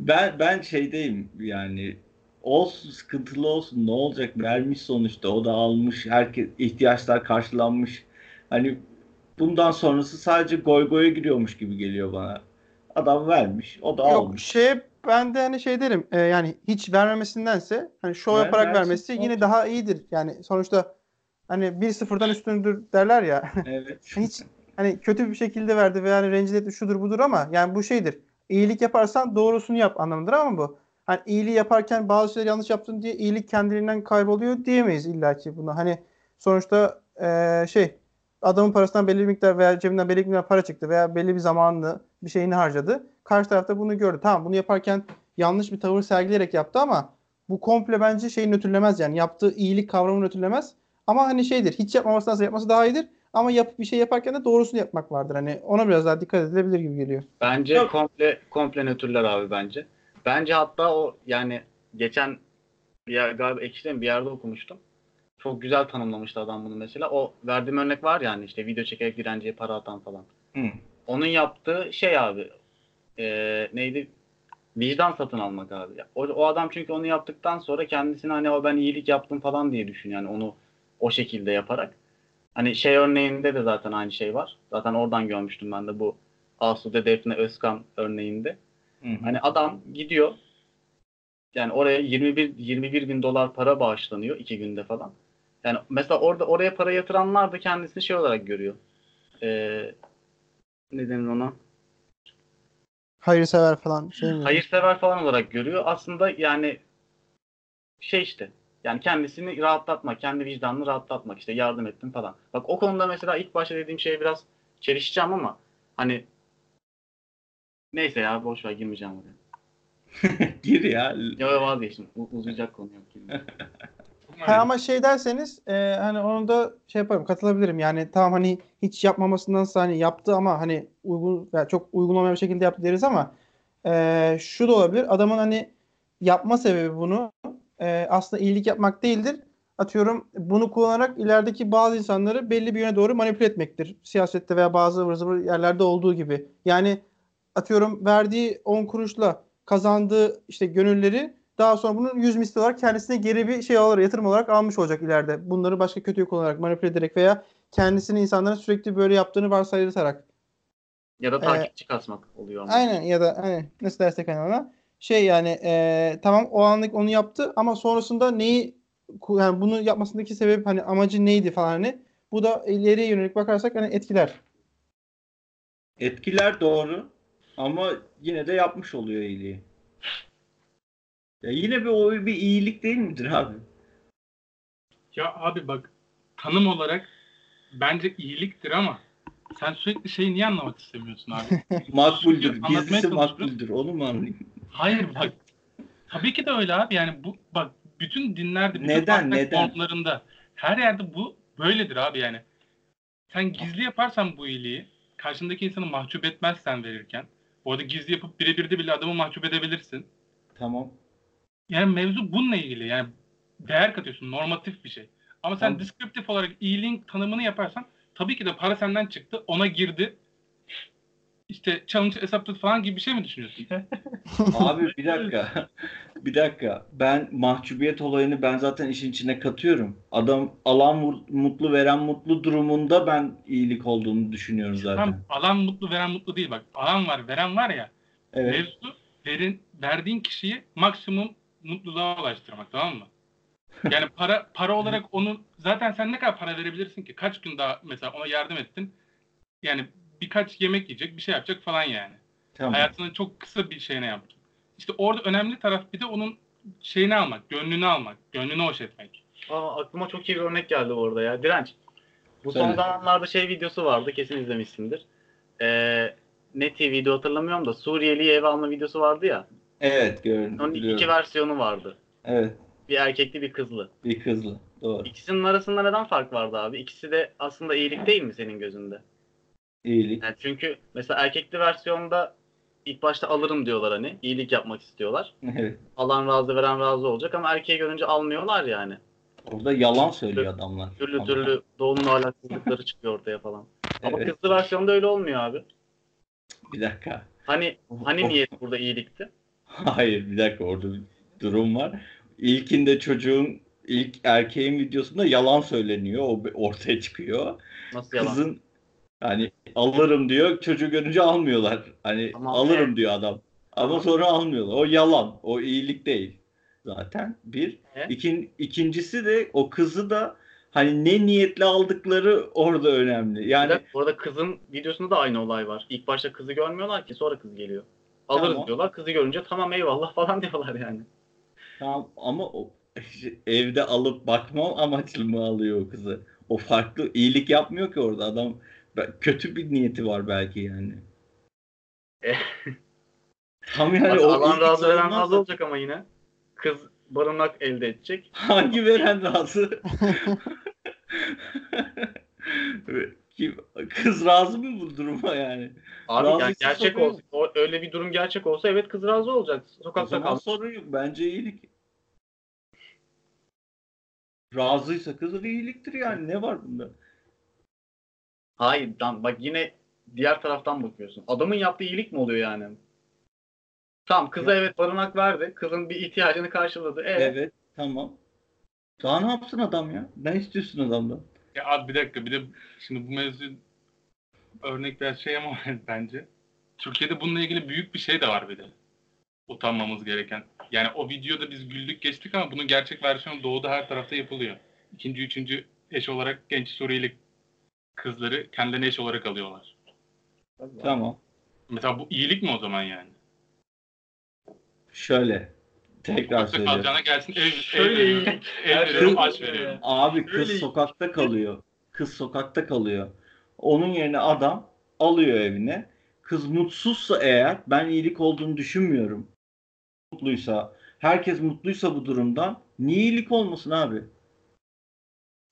Ben ben şeydeyim yani olsun sıkıntılı olsun ne olacak vermiş sonuçta o da almış herkes ihtiyaçlar karşılanmış. Hani bundan sonrası sadece goy goya giriyormuş gibi geliyor bana. Adam vermiş o da Yok almış. şey ben de hani şey derim e, yani hiç vermemesindense hani şov Ver- yaparak versin, vermesi yine daha iyidir. Yani sonuçta hani 1-0'dan üstündür derler ya. Evet. hiç hani kötü bir şekilde verdi veya hani rencide etti şudur budur ama yani bu şeydir. İyilik yaparsan doğrusunu yap anlamındır ama bu. Hani iyiliği yaparken bazı şeyleri yanlış yaptın diye iyilik kendiliğinden kayboluyor diyemeyiz illaki buna. Hani sonuçta eee, şey adamın parasından belli bir miktar veya cebinden belli bir miktar para çıktı veya belli bir zamanını bir şeyini harcadı. Karşı tarafta bunu gördü. Tamam bunu yaparken yanlış bir tavır sergileyerek yaptı ama bu komple bence şeyi nötrlemez yani yaptığı iyilik kavramını nötrlemez. Ama hani şeydir hiç yapmamasından yapması daha iyidir. Ama yapıp bir şey yaparken de doğrusunu yapmak vardır. Hani ona biraz daha dikkat edilebilir gibi geliyor. Bence Yok. komple komple nötrler abi bence. Bence hatta o yani geçen bir yer, galiba Ekşi'de mi bir yerde okumuştum. Çok güzel tanımlamıştı adam bunu mesela. O verdiğim örnek var yani işte video çekerek direnciye para atan falan. Hı. Onun yaptığı şey abi eee, neydi? Vicdan satın almak abi. O, o adam çünkü onu yaptıktan sonra kendisine hani o ben iyilik yaptım falan diye düşün yani onu o şekilde yaparak. Hani şey örneğinde de zaten aynı şey var. Zaten oradan görmüştüm ben de bu Asude Defne Özkan örneğinde. Hı hı. Hani adam gidiyor yani oraya 21 21 bin dolar para bağışlanıyor iki günde falan. Yani mesela orada oraya para yatıranlar da kendisini şey olarak görüyor. Ee, ne denir ona? Hayırsever falan şey mi? Hayırsever falan olarak görüyor. Aslında yani şey işte yani kendisini rahatlatmak, kendi vicdanını rahatlatmak işte yardım ettim falan. Bak o konuda mesela ilk başta dediğim şeye biraz çelişeceğim ama hani neyse ya boş ver girmeyeceğim oraya. Gir ya. Ya ya vazgeçtim. U- uzayacak konu yok. Ha, ama şey derseniz e, hani onu da şey yaparım katılabilirim. Yani tamam hani hiç yapmamasındansa hani yaptı ama hani uygun yani çok uygun olmayan bir şekilde yaptı deriz ama e, şu da olabilir. Adamın hani yapma sebebi bunu e, aslında iyilik yapmak değildir. Atıyorum bunu kullanarak ilerideki bazı insanları belli bir yöne doğru manipüle etmektir. Siyasette veya bazı zıvır yerlerde olduğu gibi. Yani atıyorum verdiği 10 kuruşla kazandığı işte gönülleri daha sonra bunun 100 misli olarak kendisine geri bir şey olarak yatırım olarak almış olacak ileride. Bunları başka kötüye kullanarak manipüle ederek veya kendisini insanların sürekli böyle yaptığını varsayırsarak. Ya da Ee, takipçi kasmak oluyor. ama. Aynen ya da hani nasıl dersek hani ona şey yani e, tamam o anlık onu yaptı ama sonrasında neyi yani bunu yapmasındaki sebep hani amacı neydi falan hani bu da ileriye yönelik bakarsak hani etkiler. Etkiler doğru ama yine de yapmış oluyor iyiliği. Ya yine bir o bir iyilik değil midir abi? Ya abi bak tanım olarak bence iyiliktir ama sen sürekli şeyi niye anlamak istemiyorsun abi? Makbuldür. Gizlisi makbuldür. Onu mu anlayayım? Hayır bak. Tabii ki de öyle abi. Yani bu bak bütün dinlerde, bütün Neden, neden? normlarında her yerde bu böyledir abi yani. Sen gizli yaparsan bu iyiliği, karşındaki insanı mahcup etmezsen verirken, bu arada gizli yapıp birebir de bile adamı mahcup edebilirsin. Tamam. Yani mevzu bununla ilgili. Yani değer katıyorsun. Normatif bir şey. Ama sen Tamam. deskriptif olarak iyiliğin tanımını yaparsan tabii ki de para senden çıktı. Ona girdi. İşte challenge hesaplı falan gibi bir şey mi düşünüyorsun? Abi bir dakika. bir dakika. Ben mahcubiyet olayını ben zaten işin içine katıyorum. Adam alan mutlu veren mutlu durumunda ben iyilik olduğunu düşünüyorum zaten. Tam alan mutlu veren mutlu değil bak. Alan var veren var ya. Evet. Mevzu verin, verdiğin kişiyi maksimum mutluluğa ulaştırmak tamam mı? Yani para para olarak onu zaten sen ne kadar para verebilirsin ki? Kaç gün daha mesela ona yardım ettin. Yani birkaç yemek yiyecek, bir şey yapacak falan yani. Tamam. Hayatının çok kısa bir şeyine yaptın. İşte orada önemli taraf bir de onun şeyini almak, gönlünü almak, gönlünü hoş etmek. Aa, aklıma çok iyi bir örnek geldi orada ya. Direnç. Bu son zamanlarda şey videosu vardı. Kesin izlemişsindir. Ee, ne TV'de hatırlamıyorum da Suriyeli'yi eve alma videosu vardı ya. Evet gördüm. Onun iki versiyonu vardı. Evet Bir erkekli bir kızlı. bir kızlı. Doğru. İkisinin arasında neden fark vardı abi? İkisi de aslında iyilik değil mi senin gözünde? İyilik. Yani çünkü mesela erkekli versiyonda ilk başta alırım diyorlar hani. iyilik yapmak istiyorlar. Evet. Alan razı veren razı olacak ama erkeği görünce almıyorlar yani. Orada yalan söylüyor adamlar. Türlü Ama- türlü doğumun ahlaksızlıkları çıkıyor ortaya falan. Ama Evet. kızlı versiyonda öyle olmuyor abi. Bir dakika. Hani hani niyet burada iyilikti? Hayır bir dakika orada bir durum var. İlkinde çocuğun ilk erkeğin videosunda yalan söyleniyor. O ortaya çıkıyor. Nasıl yalan? Kızın hani alırım diyor. Çocuğu görünce almıyorlar. Hani Ama- alırım diyor adam. Ama Tamam. sonra almıyorlar. O yalan. O iyilik değil. Zaten bir. E? İkin, ikincisi de o kızı da hani ne niyetle aldıkları orada önemli. Yani bu arada kızın videosunda da aynı olay var. İlk başta kızı görmüyorlar ki sonra kız geliyor. Alırız Tamam. diyorlar. Kızı görünce tamam eyvallah falan diyorlar yani. Tamam ama o evde alıp bakmam amaçlı mı alıyor o kızı? O farklı iyilik yapmıyor ki orada adam kötü bir niyeti var belki yani. Eh. Tam yani Bak, o alan razı veren sayılmaz razı olacak ama yine. Kız barınak elde edecek. Hangi veren razı? Kız razı mı bu duruma yani? Abi yani Razıysa gerçek olsa, o- öyle bir durum gerçek olsa evet kız razı olacak. Sokakta kal. sorun yok. Bence iyilik. Razıysa kız iyiliktir yani. Ne var bunda? Hayır lan bak yine diğer taraftan bakıyorsun. Adamın yaptığı iyilik mi oluyor yani? Tamam kıza evet barınak verdi. Kızın bir ihtiyacını karşıladı. Evet. Evet, tamam. Daha ne yapsın adam ya? Ne istiyorsun adamdan? Ya abi bir dakika bir de şimdi bu mevzu örnek biraz şey ama bence. Türkiye'de bununla ilgili büyük bir şey de var bir de. Utanmamız gereken. Yani o videoda biz güldük geçtik ama bunun gerçek versiyonu doğuda her tarafta yapılıyor. İkinci, üçüncü eş olarak genç Suriyeli kızları kendilerine eş olarak alıyorlar. Tamam. Mesela bu iyilik mi o zaman yani? Şöyle. Tekrar Sokakta söylüyorum. kalacağına gelsin ev, Şöyle ev, ev Her veriyorum, aç veriyorum. Abi kız Öyle- sokakta kalıyor. Kız sokakta kalıyor. Onun yerine adam alıyor evine. Kız mutsuzsa eğer ben iyilik olduğunu düşünmüyorum. Mutluysa, herkes mutluysa bu durumdan niye iyilik olmasın abi?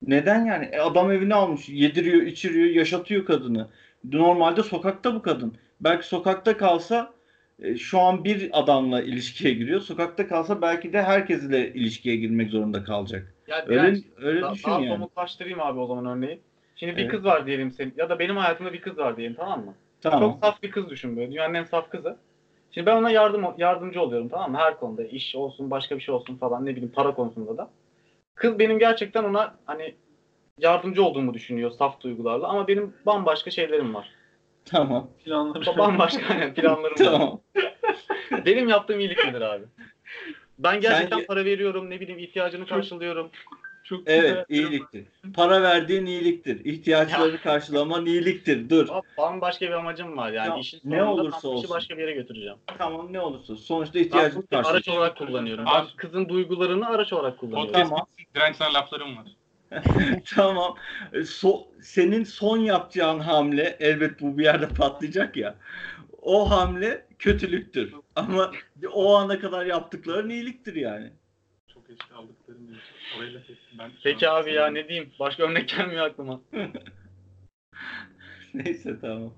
Neden yani? E, adam evine almış, yediriyor, içiriyor, yaşatıyor kadını. Normalde sokakta bu kadın. Belki sokakta kalsa şu an bir adamla ilişkiye giriyor. Sokakta kalsa belki de herkesle ilişkiye girmek zorunda kalacak. Ya Öyle biraz öyle daha, düşün daha yani. somutlaştırayım abi o zaman örneği. Şimdi bir Evet. kız var diyelim senin ya da benim hayatımda bir kız var diyelim tamam mı? Tamam. Çok saf bir kız düşün böyle. Dünyanın en saf kızı. Şimdi ben ona yardım yardımcı oluyorum tamam mı? Her konuda iş olsun, başka bir şey olsun falan ne bileyim para konusunda da. Kız benim gerçekten ona hani yardımcı olduğumu düşünüyor saf duygularla ama benim bambaşka şeylerim var. Tamam. Planları. Bambaşka yani planlarım var. Tamam. Benim yaptığım iyilik nedir abi? Ben gerçekten Sen- para veriyorum, ne bileyim ihtiyacını karşılıyorum. Çok Evet, iyiliktir. Para verdiğin iyiliktir. İhtiyaçları karşılaman iyiliktir. Dur. Bambaşka bir amacım var yani. Ya, işin ne sonunda olursa tam işi olsun. başka bir yere götüreceğim. Tamam ne olursa. Sonuçta ihtiyacını bir araç olarak kullanıyorum. Abi- Ben kızın duygularını araç olarak kullanıyorum. Podcast Tamam. bitsin, direnç sana laflarım var. Tamam. E, So, senin son yapacağın hamle elbet bu bir yerde patlayacak ya. O hamle kötülüktür. Ama o ana kadar yaptıkların iyiliktir yani. Çok eski aldıklarım için. Orayla. Ben Peki abi ya ne diyeyim? Başka örnek gelmiyor aklıma. Neyse tamam.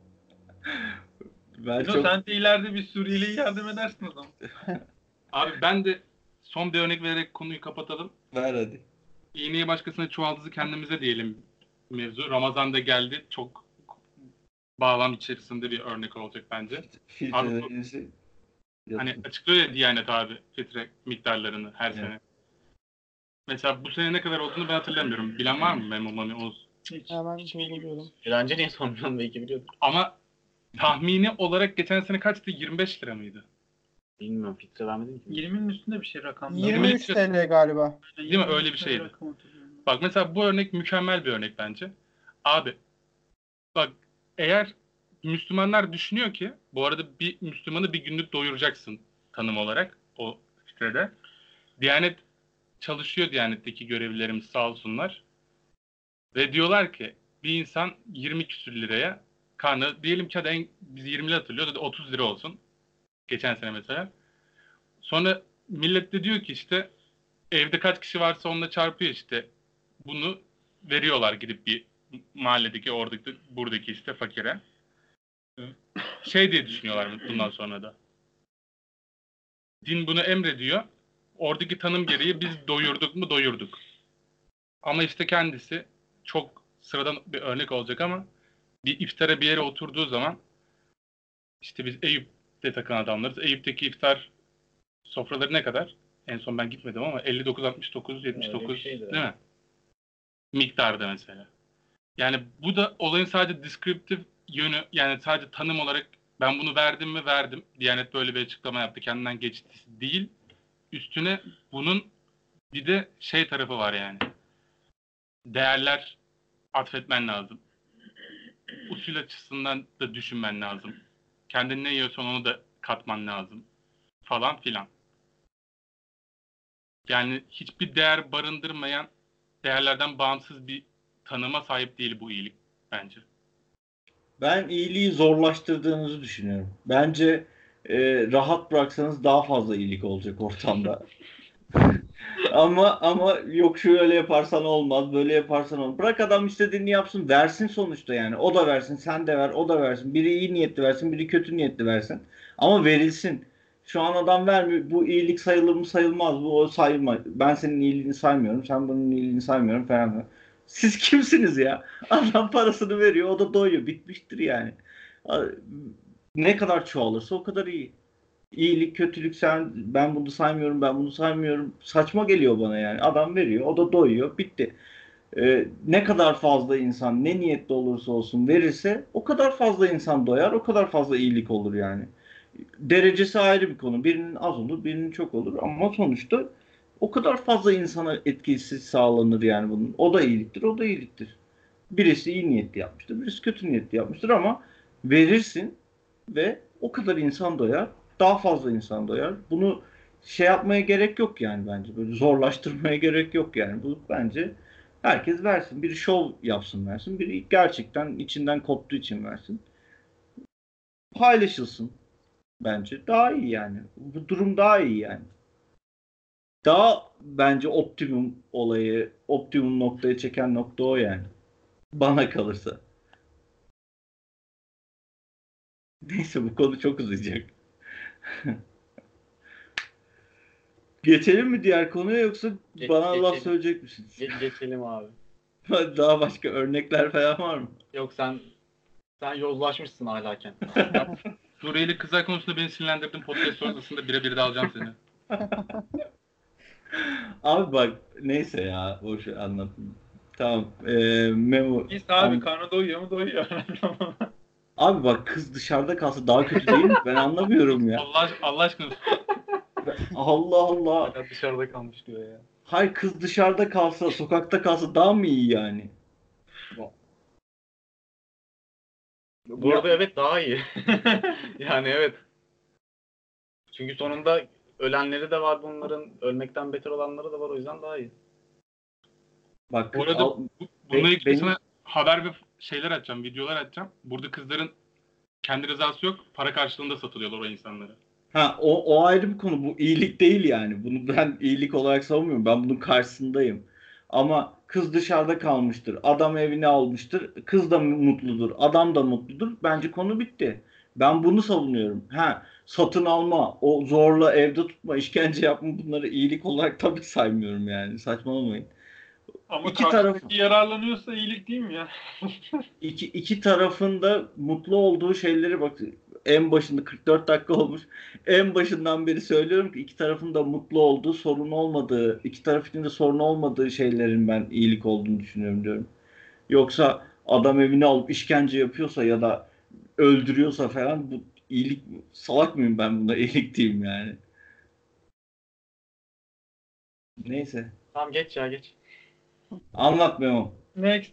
Ben Yok, çok Sen de ileride bir Suriyeli'ye yardım edersin o zaman. Abi ben de son bir örnek vererek konuyu kapatalım. ver hadi. İğneyi başkasına çuvaldızı kendimize diyelim mevzu. Ramazan da geldi. Çok bağlam içerisinde bir örnek olacak bence. Filtrelerinizi Hani açıklıyor ya Diyanet abi fitre miktarlarını her Evet. sene. Mesela bu sene ne kadar olduğunu ben hatırlamıyorum. Bilen var mı Memo Mami Oğuz? Hiç, Ya ben hiç buluyorum. Eğlence niye sormuyorum belki biliyordur. Ama tahmini olarak geçen sene kaçtı? 25 lira mıydı? Bilmiyorum filtre vermedim ki. 20'nin üstünde bir şey rakam. 23 TL galiba. Değil mi? Öyle bir şeydi. Bak mesela bu örnek mükemmel bir örnek bence. Abi bak eğer Müslümanlar düşünüyor ki bu arada bir Müslümanı bir günlük doyuracaksın tanım olarak o fikrede. Diyanet çalışıyor Diyanet'teki görevlilerimiz sağ olsunlar. Ve diyorlar ki bir insan 20 küsür liraya karnı diyelim ki hadi en, biz 20 lira hatırlıyoruz hadi 30 lira olsun. Geçen sene mesela. Sonra millet de diyor ki işte evde kaç kişi varsa onunla çarpıyor işte. Bunu veriyorlar gidip bir mahalledeki oradaki buradaki işte fakire. Şey diye düşünüyorlar bundan sonra da. Din bunu emrediyor. Oradaki tanım gereği biz doyurduk mu doyurduk. Ama işte kendisi çok sıradan bir örnek olacak ama bir iftara bir yere oturduğu zaman işte biz Eyüp'te takılan adamlarız. Eyüp'teki iftar sofraları ne kadar? En son ben gitmedim ama 59 69 79 Öyle bir şeydi, değil mi? Miktarda mesela. Yani bu da olayın sadece descriptive yönü yani sadece tanım olarak ben bunu verdim mi verdim. Diyanet böyle bir açıklama yaptı kendinden geçti değil. Üstüne bunun bir de şey tarafı var yani. Değerler atfetmen lazım. Usul açısından da düşünmen lazım. Kendin ne yiyorsan onu da katman lazım. Falan filan. Yani hiçbir değer barındırmayan değerlerden bağımsız bir tanıma sahip değil bu iyilik bence. Ben iyiliği zorlaştırdığınızı düşünüyorum. Bence e, rahat bıraksanız daha fazla iyilik olacak ortamda. ama ama yok şöyle yaparsan olmaz, böyle yaparsan olmaz. Bırak adam istediğini yapsın, versin sonuçta yani. O da versin, sen de ver, o da versin. Biri iyi niyetli versin, biri kötü niyetli versin. Ama verilsin. Şu an adam vermiyor. Bu iyilik sayılır mı sayılmaz. Bu o sayılmaz. Ben senin iyiliğini saymıyorum. Sen bunun iyiliğini saymıyorum falan. Siz kimsiniz ya? Adam parasını veriyor. O da doyuyor. Bitmiştir yani. Ne kadar çoğalırsa o kadar iyi. İyilik, kötülük sen ben bunu saymıyorum, ben bunu saymıyorum. Saçma geliyor bana yani. Adam veriyor, o da doyuyor. Bitti. Ee, ne kadar fazla insan ne niyetli olursa olsun verirse o kadar fazla insan doyar, o kadar fazla iyilik olur yani. Derecesi ayrı bir konu. Birinin az olur, birinin çok olur ama sonuçta o kadar fazla insana etkisi sağlanır yani bunun. O da iyiliktir, o da iyiliktir. Birisi iyi niyetli yapmıştır, birisi kötü niyetli yapmıştır ama verirsin ve o kadar insan doyar, daha fazla insan doyar. Bunu şey yapmaya gerek yok yani bence. Böyle zorlaştırmaya gerek yok yani. Bu bence herkes versin. Biri şov yapsın versin. Biri gerçekten içinden koptuğu için versin. Paylaşılsın. Bence daha iyi yani. Bu durum daha iyi yani daha bence optimum olayı, optimum noktaya çeken nokta o yani. Bana kalırsa. Neyse bu konu çok uzayacak. Geçelim mi diğer konuya yoksa Ge- bana laf geçelim. söyleyecek misiniz? Ge- geçelim abi. Daha başka örnekler falan var mı? Yok sen sen yozlaşmışsın ahlaken. Suriyeli kızlar konusunda beni sinirlendirdin. Podcast sonrasında birebir de alacağım seni. Abi bak neyse ya boş ver, anlatayım. Tamam. Ee, Memo. Biz abi Am- karnı doyuyor mu doyuyor. Abi bak kız dışarıda kalsa daha kötü değil mi? Ben anlamıyorum ya. Allah, Allah aşkına Allah Allah. Hala dışarıda kalmış diyor ya. Hayır kız dışarıda kalsa, sokakta kalsa daha mı iyi yani? Bu arada evet daha iyi. yani evet. Çünkü sonunda ölenleri de var bunların. Ölmekten beter olanları da var o yüzden daha iyi. Bak Bu arada al- bu- bununla ilgili benim- sana haber ve şeyler atacağım, videolar atacağım. Burada kızların kendi rızası yok. Para karşılığında satılıyorlar o insanlara. ha o, o ayrı bir konu. Bu iyilik değil yani. Bunu ben iyilik olarak savunmuyorum. Ben bunun karşısındayım. Ama kız dışarıda kalmıştır. Adam evini almıştır. Kız da mutludur. Adam da mutludur. Bence konu bitti. Ben bunu savunuyorum. Ha satın alma, o zorla evde tutma, işkence yapma bunları iyilik olarak tabii saymıyorum yani. Saçmalamayın. Ama İki tarafı- yararlanıyorsa iyilik değil mi ya? İki, iki tarafın da mutlu olduğu şeyleri bak en başında 44 dakika olmuş. En başından beri söylüyorum ki iki tarafın da mutlu olduğu, sorun olmadığı, iki taraf için de sorun olmadığı şeylerin ben iyilik olduğunu düşünüyorum diyorum. Yoksa adam evini alıp işkence yapıyorsa ya da öldürüyorsa falan bu iyilik salak mıyım ben buna iyilik diyeyim yani. Neyse. Tamam geç ya geç. Anlat Memo. Next.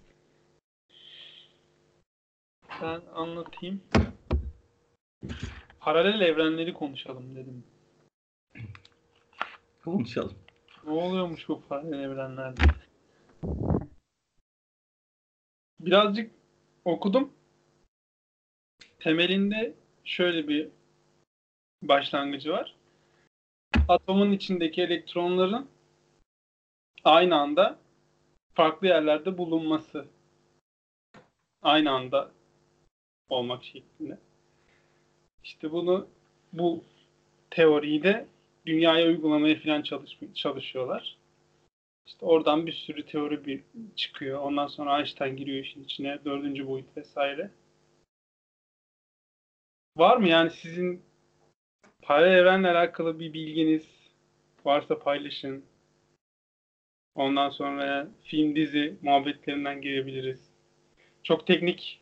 Ben anlatayım. Paralel evrenleri konuşalım dedim. Konuşalım. Ne oluyormuş bu paralel evrenlerde? Birazcık okudum. Temelinde şöyle bir başlangıcı var. atomun içindeki elektronların aynı anda farklı yerlerde bulunması. Aynı anda olmak şeklinde. İşte bunu bu teoriyi de dünyaya uygulamaya falan çalış, çalışıyorlar. İşte oradan bir sürü teori bir çıkıyor. Ondan sonra Einstein giriyor işin içine. Dördüncü boyut vesaire. Var mı yani sizin paralel evrenle alakalı bir bilginiz varsa paylaşın. Ondan sonra film dizi muhabbetlerinden girebiliriz. Çok teknik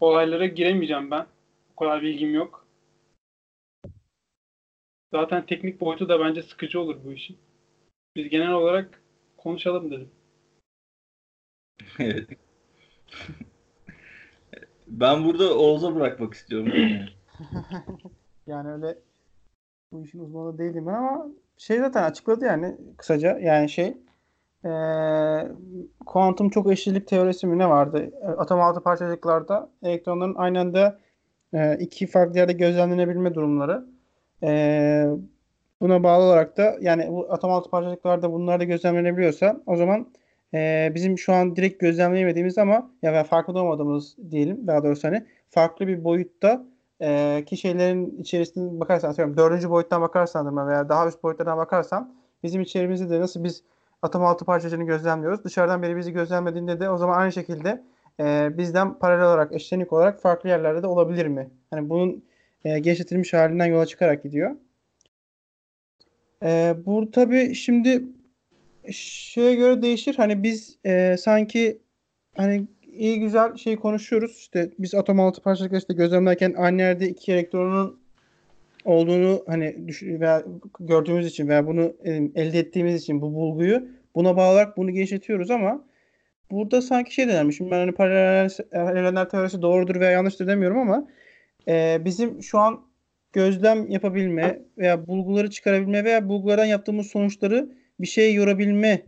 olaylara giremeyeceğim ben. O kadar bilgim yok. Zaten teknik boyutu da bence sıkıcı olur bu işin. Biz genel olarak konuşalım dedim. Evet. ben burada Oğuz'a bırakmak istiyorum. Yani öyle bu işin uzmanı değilim ben ama şey zaten açıkladı yani kısaca yani şey eee kuantum çok eşlilik teorisi mi ne vardı? E, Atom altı parçacıklarda elektronların aynı anda e, iki farklı yerde gözlemlenebilme durumları. Eee, buna bağlı olarak da yani bu atom altı parçacıklarda bunlar da gözlemlenebiliyorsa o zaman e, bizim şu an direkt gözlemleyemediğimiz ama ya veya farkında olmadığımız diyelim daha doğrusu hani farklı bir boyutta e, ki şeylerin içerisine bakarsan atıyorum dördüncü boyuttan bakarsan veya daha üst boyutlardan bakarsan bizim içerimizde de nasıl biz atom altı parçacığını gözlemliyoruz. Dışarıdan biri bizi gözlemlediğinde de o zaman aynı şekilde e, bizden paralel olarak, eşlenik olarak farklı yerlerde de olabilir mi? Hani bunun e, genişletilmiş halinden yola çıkarak gidiyor. E, bu tabii şimdi şeye göre değişir. Hani biz e, sanki hani iyi güzel şey konuşuyoruz. İşte biz atom altı parçacıkları işte gözlemlerken aynı yerde iki elektronun olduğunu hani veya gördüğümüz için veya bunu e, elde ettiğimiz için bu bulguyu buna bağlı olarak bunu genişletiyoruz ama burada sanki şey denilmiş. Ben hani paralel evrenler teorisi doğrudur veya yanlıştır demiyorum ama e, bizim şu an gözlem yapabilme veya bulguları çıkarabilme veya bulgulardan yaptığımız sonuçları bir şeye yorabilme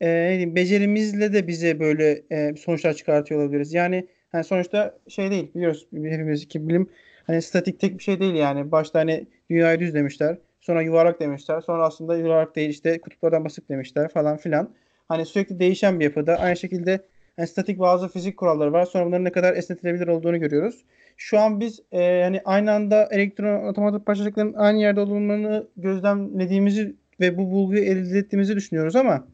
e, diyeyim, becerimizle de bize böyle e, sonuçlar çıkartıyor olabiliriz. Yani hani sonuçta şey değil biliyoruz hepimiz ki bilim hani statik tek bir şey değil yani. Başta hani dünyayı düz demişler. Sonra yuvarlak demişler. Sonra aslında yuvarlak değil işte kutuplardan basık demişler falan filan. Hani sürekli değişen bir yapıda. Aynı şekilde yani statik bazı fizik kuralları var. Sonra bunların ne kadar esnetilebilir olduğunu görüyoruz. Şu an biz e, yani aynı anda elektron otomatik parçacıkların aynı yerde olmalarını gözlemlediğimizi ve bu bulguyu elde ettiğimizi düşünüyoruz ama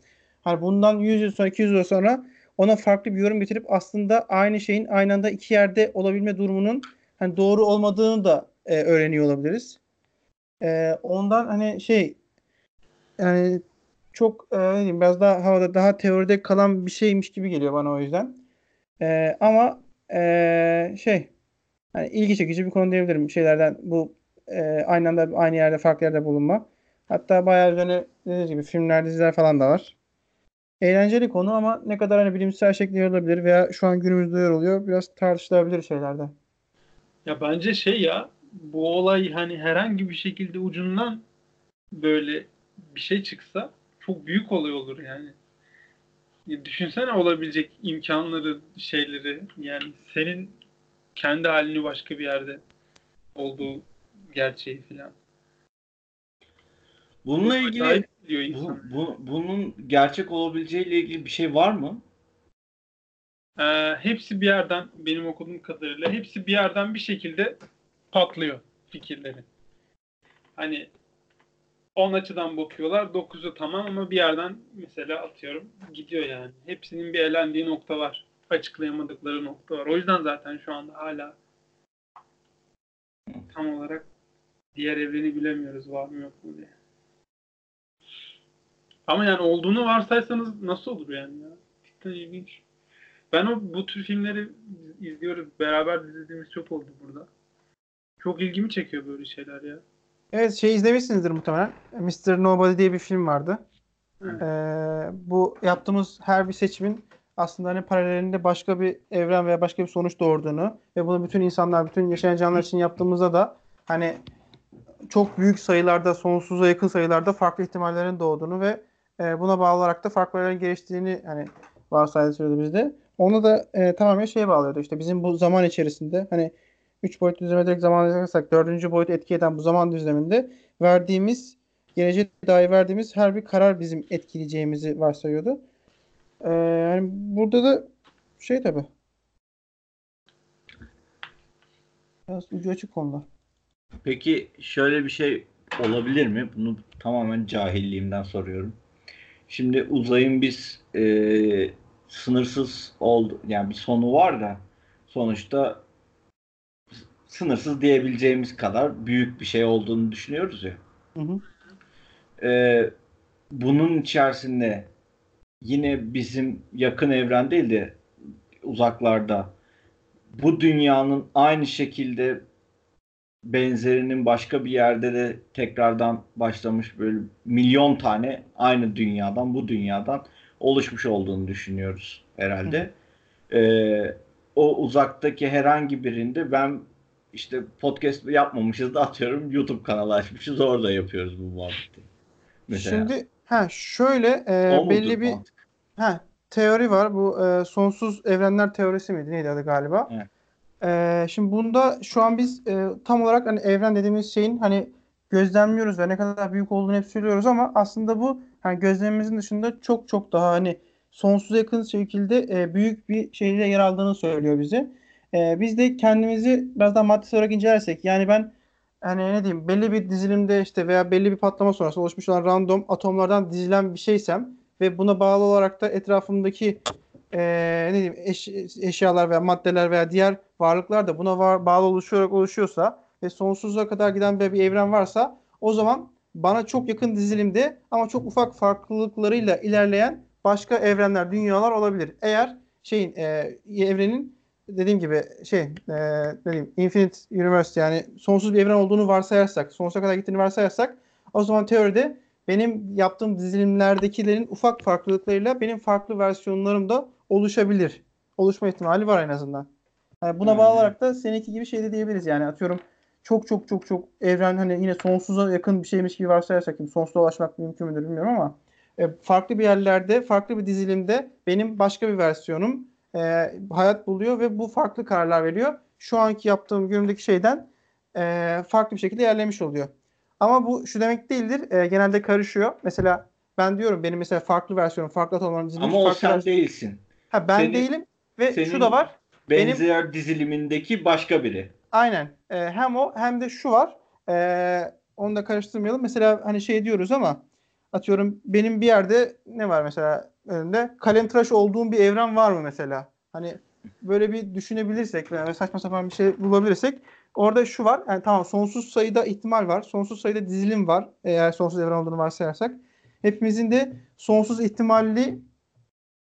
hani bundan 100 yıl sonra 200 yıl sonra ona farklı bir yorum getirip aslında aynı şeyin aynı anda iki yerde olabilme durumunun hani doğru olmadığını da e, öğreniyor olabiliriz. E, ondan hani şey yani çok e, biraz daha havada daha teoride kalan bir şeymiş gibi geliyor bana o yüzden. E, ama e, şey hani ilgi çekici bir konu diyebilirim şeylerden bu e, aynı anda aynı yerde farklı yerde bulunma. Hatta bayağı üzerine dediğiniz gibi filmler, diziler falan da var. Eğlenceli konu ama ne kadar hani bilimsel şekli olabilir veya şu an günümüzde yer oluyor biraz tartışılabilir şeylerden. Ya bence şey ya bu olay hani herhangi bir şekilde ucundan böyle bir şey çıksa çok büyük olay olur yani. Ya düşünsene olabilecek imkanları, şeyleri yani senin kendi halini başka bir yerde olduğu gerçeği falan. Bununla ilgili bu, bu, bunun gerçek olabileceğiyle ilgili bir şey var mı? Ee, hepsi bir yerden benim okuduğum kadarıyla hepsi bir yerden bir şekilde patlıyor fikirleri. Hani 10 açıdan bakıyorlar 9'u tamam ama bir yerden mesela atıyorum gidiyor yani. Hepsinin bir elendiği nokta var. Açıklayamadıkları nokta var. O yüzden zaten şu anda hala tam olarak diğer evreni bilemiyoruz var mı yok mu diye. Ama yani olduğunu varsaysanız nasıl olur yani ya? Cidden ilginç. Ben o bu tür filmleri izliyoruz. Beraber izlediğimiz çok oldu burada. Çok ilgimi çekiyor böyle şeyler ya. Evet şey izlemişsinizdir muhtemelen. Mr. Nobody diye bir film vardı. Evet. Ee, bu yaptığımız her bir seçimin aslında hani paralelinde başka bir evren veya başka bir sonuç doğurduğunu ve bunu bütün insanlar, bütün yaşayan canlılar için yaptığımızda da hani çok büyük sayılarda, sonsuza yakın sayılarda farklı ihtimallerin doğduğunu ve e, buna bağlı olarak da farklı şeylerin geliştiğini hani varsayılıyordu bizde. Onu da e, tamamen şeye bağlıyordu. İşte bizim bu zaman içerisinde hani 3 boyut düzleme direkt zaman yaparsak 4. boyut etki eden bu zaman düzleminde verdiğimiz geleceğe dair verdiğimiz her bir karar bizim etkileyeceğimizi varsayıyordu. Ee, yani burada da şey tabi biraz ucu açık konular. Peki şöyle bir şey olabilir mi? Bunu tamamen cahilliğimden soruyorum. Şimdi uzayın biz e, sınırsız oldu yani bir sonu var da sonuçta sınırsız diyebileceğimiz kadar büyük bir şey olduğunu düşünüyoruz ya. Hı hı. E, bunun içerisinde yine bizim yakın evren değil de uzaklarda bu dünyanın aynı şekilde benzerinin başka bir yerde de tekrardan başlamış böyle milyon tane aynı dünyadan bu dünyadan oluşmuş olduğunu düşünüyoruz herhalde. Ee, o uzaktaki herhangi birinde ben işte podcast yapmamışız da atıyorum YouTube kanalı açmışız orada yapıyoruz bu muhabbeti. Mesela. Şimdi ha şöyle e, O belli bir mantık? ha teori var. Bu e, sonsuz evrenler teorisi miydi? Neydi adı galiba? Evet. E, şimdi bunda şu an biz e, tam olarak hani evren dediğimiz şeyin hani gözlemliyoruz ve ne kadar büyük olduğunu hep söylüyoruz ama aslında bu hani gözlemimizin dışında çok çok daha hani sonsuza yakın şekilde e, büyük bir şeyde yer aldığını söylüyor bize. E, biz de kendimizi biraz daha maddesel olarak incelersek yani ben hani ne diyeyim belli bir dizilimde işte veya belli bir patlama sonrası oluşmuş olan random atomlardan dizilen bir şeysem ve buna bağlı olarak da etrafımdaki eee ne diyeyim eş- eşyalar veya maddeler veya diğer varlıklar da buna var, bağlı oluşarak oluşuyorsa ve sonsuza kadar giden bir, bir evren varsa o zaman bana çok yakın dizilimde ama çok ufak farklılıklarıyla ilerleyen başka evrenler, dünyalar olabilir. Eğer şeyin eee, evrenin dediğim gibi şey eee ne diyeyim Infinite Universe yani sonsuz bir evren olduğunu varsayarsak, sonsuza kadar gittiğini varsayarsak o zaman teoride benim yaptığım dizilimlerdekilerin ufak farklılıklarıyla benim farklı versiyonlarım da oluşabilir. Oluşma ihtimali var en azından. Yani buna Hmm. bağlı olarak da seninki gibi şey de diyebiliriz. Yani atıyorum çok çok çok çok evren hani yine sonsuza yakın bir şeymiş gibi varsayarsak şimdi sonsuza ulaşmak mümkün müdür bilmiyorum ama e, farklı bir yerlerde farklı bir dizilimde benim başka bir versiyonum e, hayat buluyor ve bu farklı kararlar veriyor. Şu anki yaptığım günümdeki şeyden e, farklı bir şekilde ilerlemiş oluyor. Ama bu şu demek değildir. e, genelde karışıyor. Mesela ben diyorum benim mesela farklı versiyonum, farklı atomların dizilmiş. Ama o farklı sen vers- değilsin. Ha, ben senin- değilim ve senin- şu da var. Benim- Benzer dizilimindeki başka biri. Aynen. E, hem o hem de şu var. E, onu da karıştırmayalım. Mesela hani şey diyoruz ama atıyorum benim bir yerde ne var mesela önümde? Kalem tıraş olduğum bir evren var mı mesela? Hani böyle bir düşünebilirsek veya saçma sapan bir şey bulabilirsek orada şu var. Yani tamam sonsuz sayıda ihtimal var. Sonsuz sayıda dizilim var. Eğer sonsuz evren olduğunu varsayarsak. Hepimizin de sonsuz ihtimalli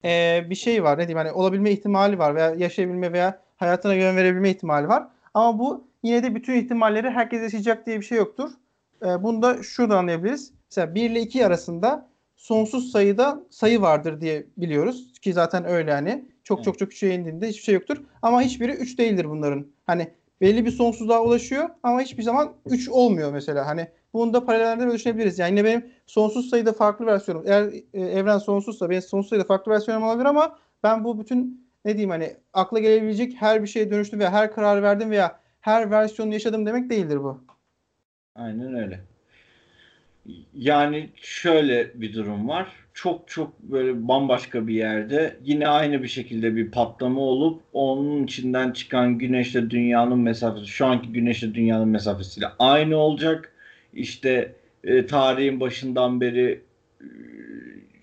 e, bir şey var. Ne diyeyim hani olabilme ihtimali var veya yaşayabilme veya hayatına yön verebilme ihtimali var. Ama bu yine de bütün ihtimalleri herkes yaşayacak diye bir şey yoktur. E, bunu da şuradan anlayabiliriz. Mesela 1 ile 2 arasında sonsuz sayıda sayı vardır diye biliyoruz. Ki zaten öyle hani. Çok çok çok küçüğe indiğinde hiçbir şey yoktur. Ama hiçbiri 3 değildir bunların. Hani belli bir sonsuzluğa ulaşıyor ama hiçbir zaman 3 olmuyor mesela. Hani bunu da paralelde böyle düşünebiliriz. Yani yine benim sonsuz sayıda farklı versiyonum. Eğer e, evren sonsuzsa benim sonsuz sayıda farklı versiyonum olabilir ama ben bu bütün ne diyeyim hani akla gelebilecek her bir şeye dönüştüm veya her kararı verdim veya her versiyonu yaşadım demek değildir bu. Aynen öyle. Yani şöyle bir durum var. Çok çok böyle bambaşka bir yerde yine aynı bir şekilde bir patlama olup onun içinden çıkan güneşle dünyanın mesafesi şu anki güneşle dünyanın mesafesiyle aynı olacak. İşte e, tarihin başından beri e,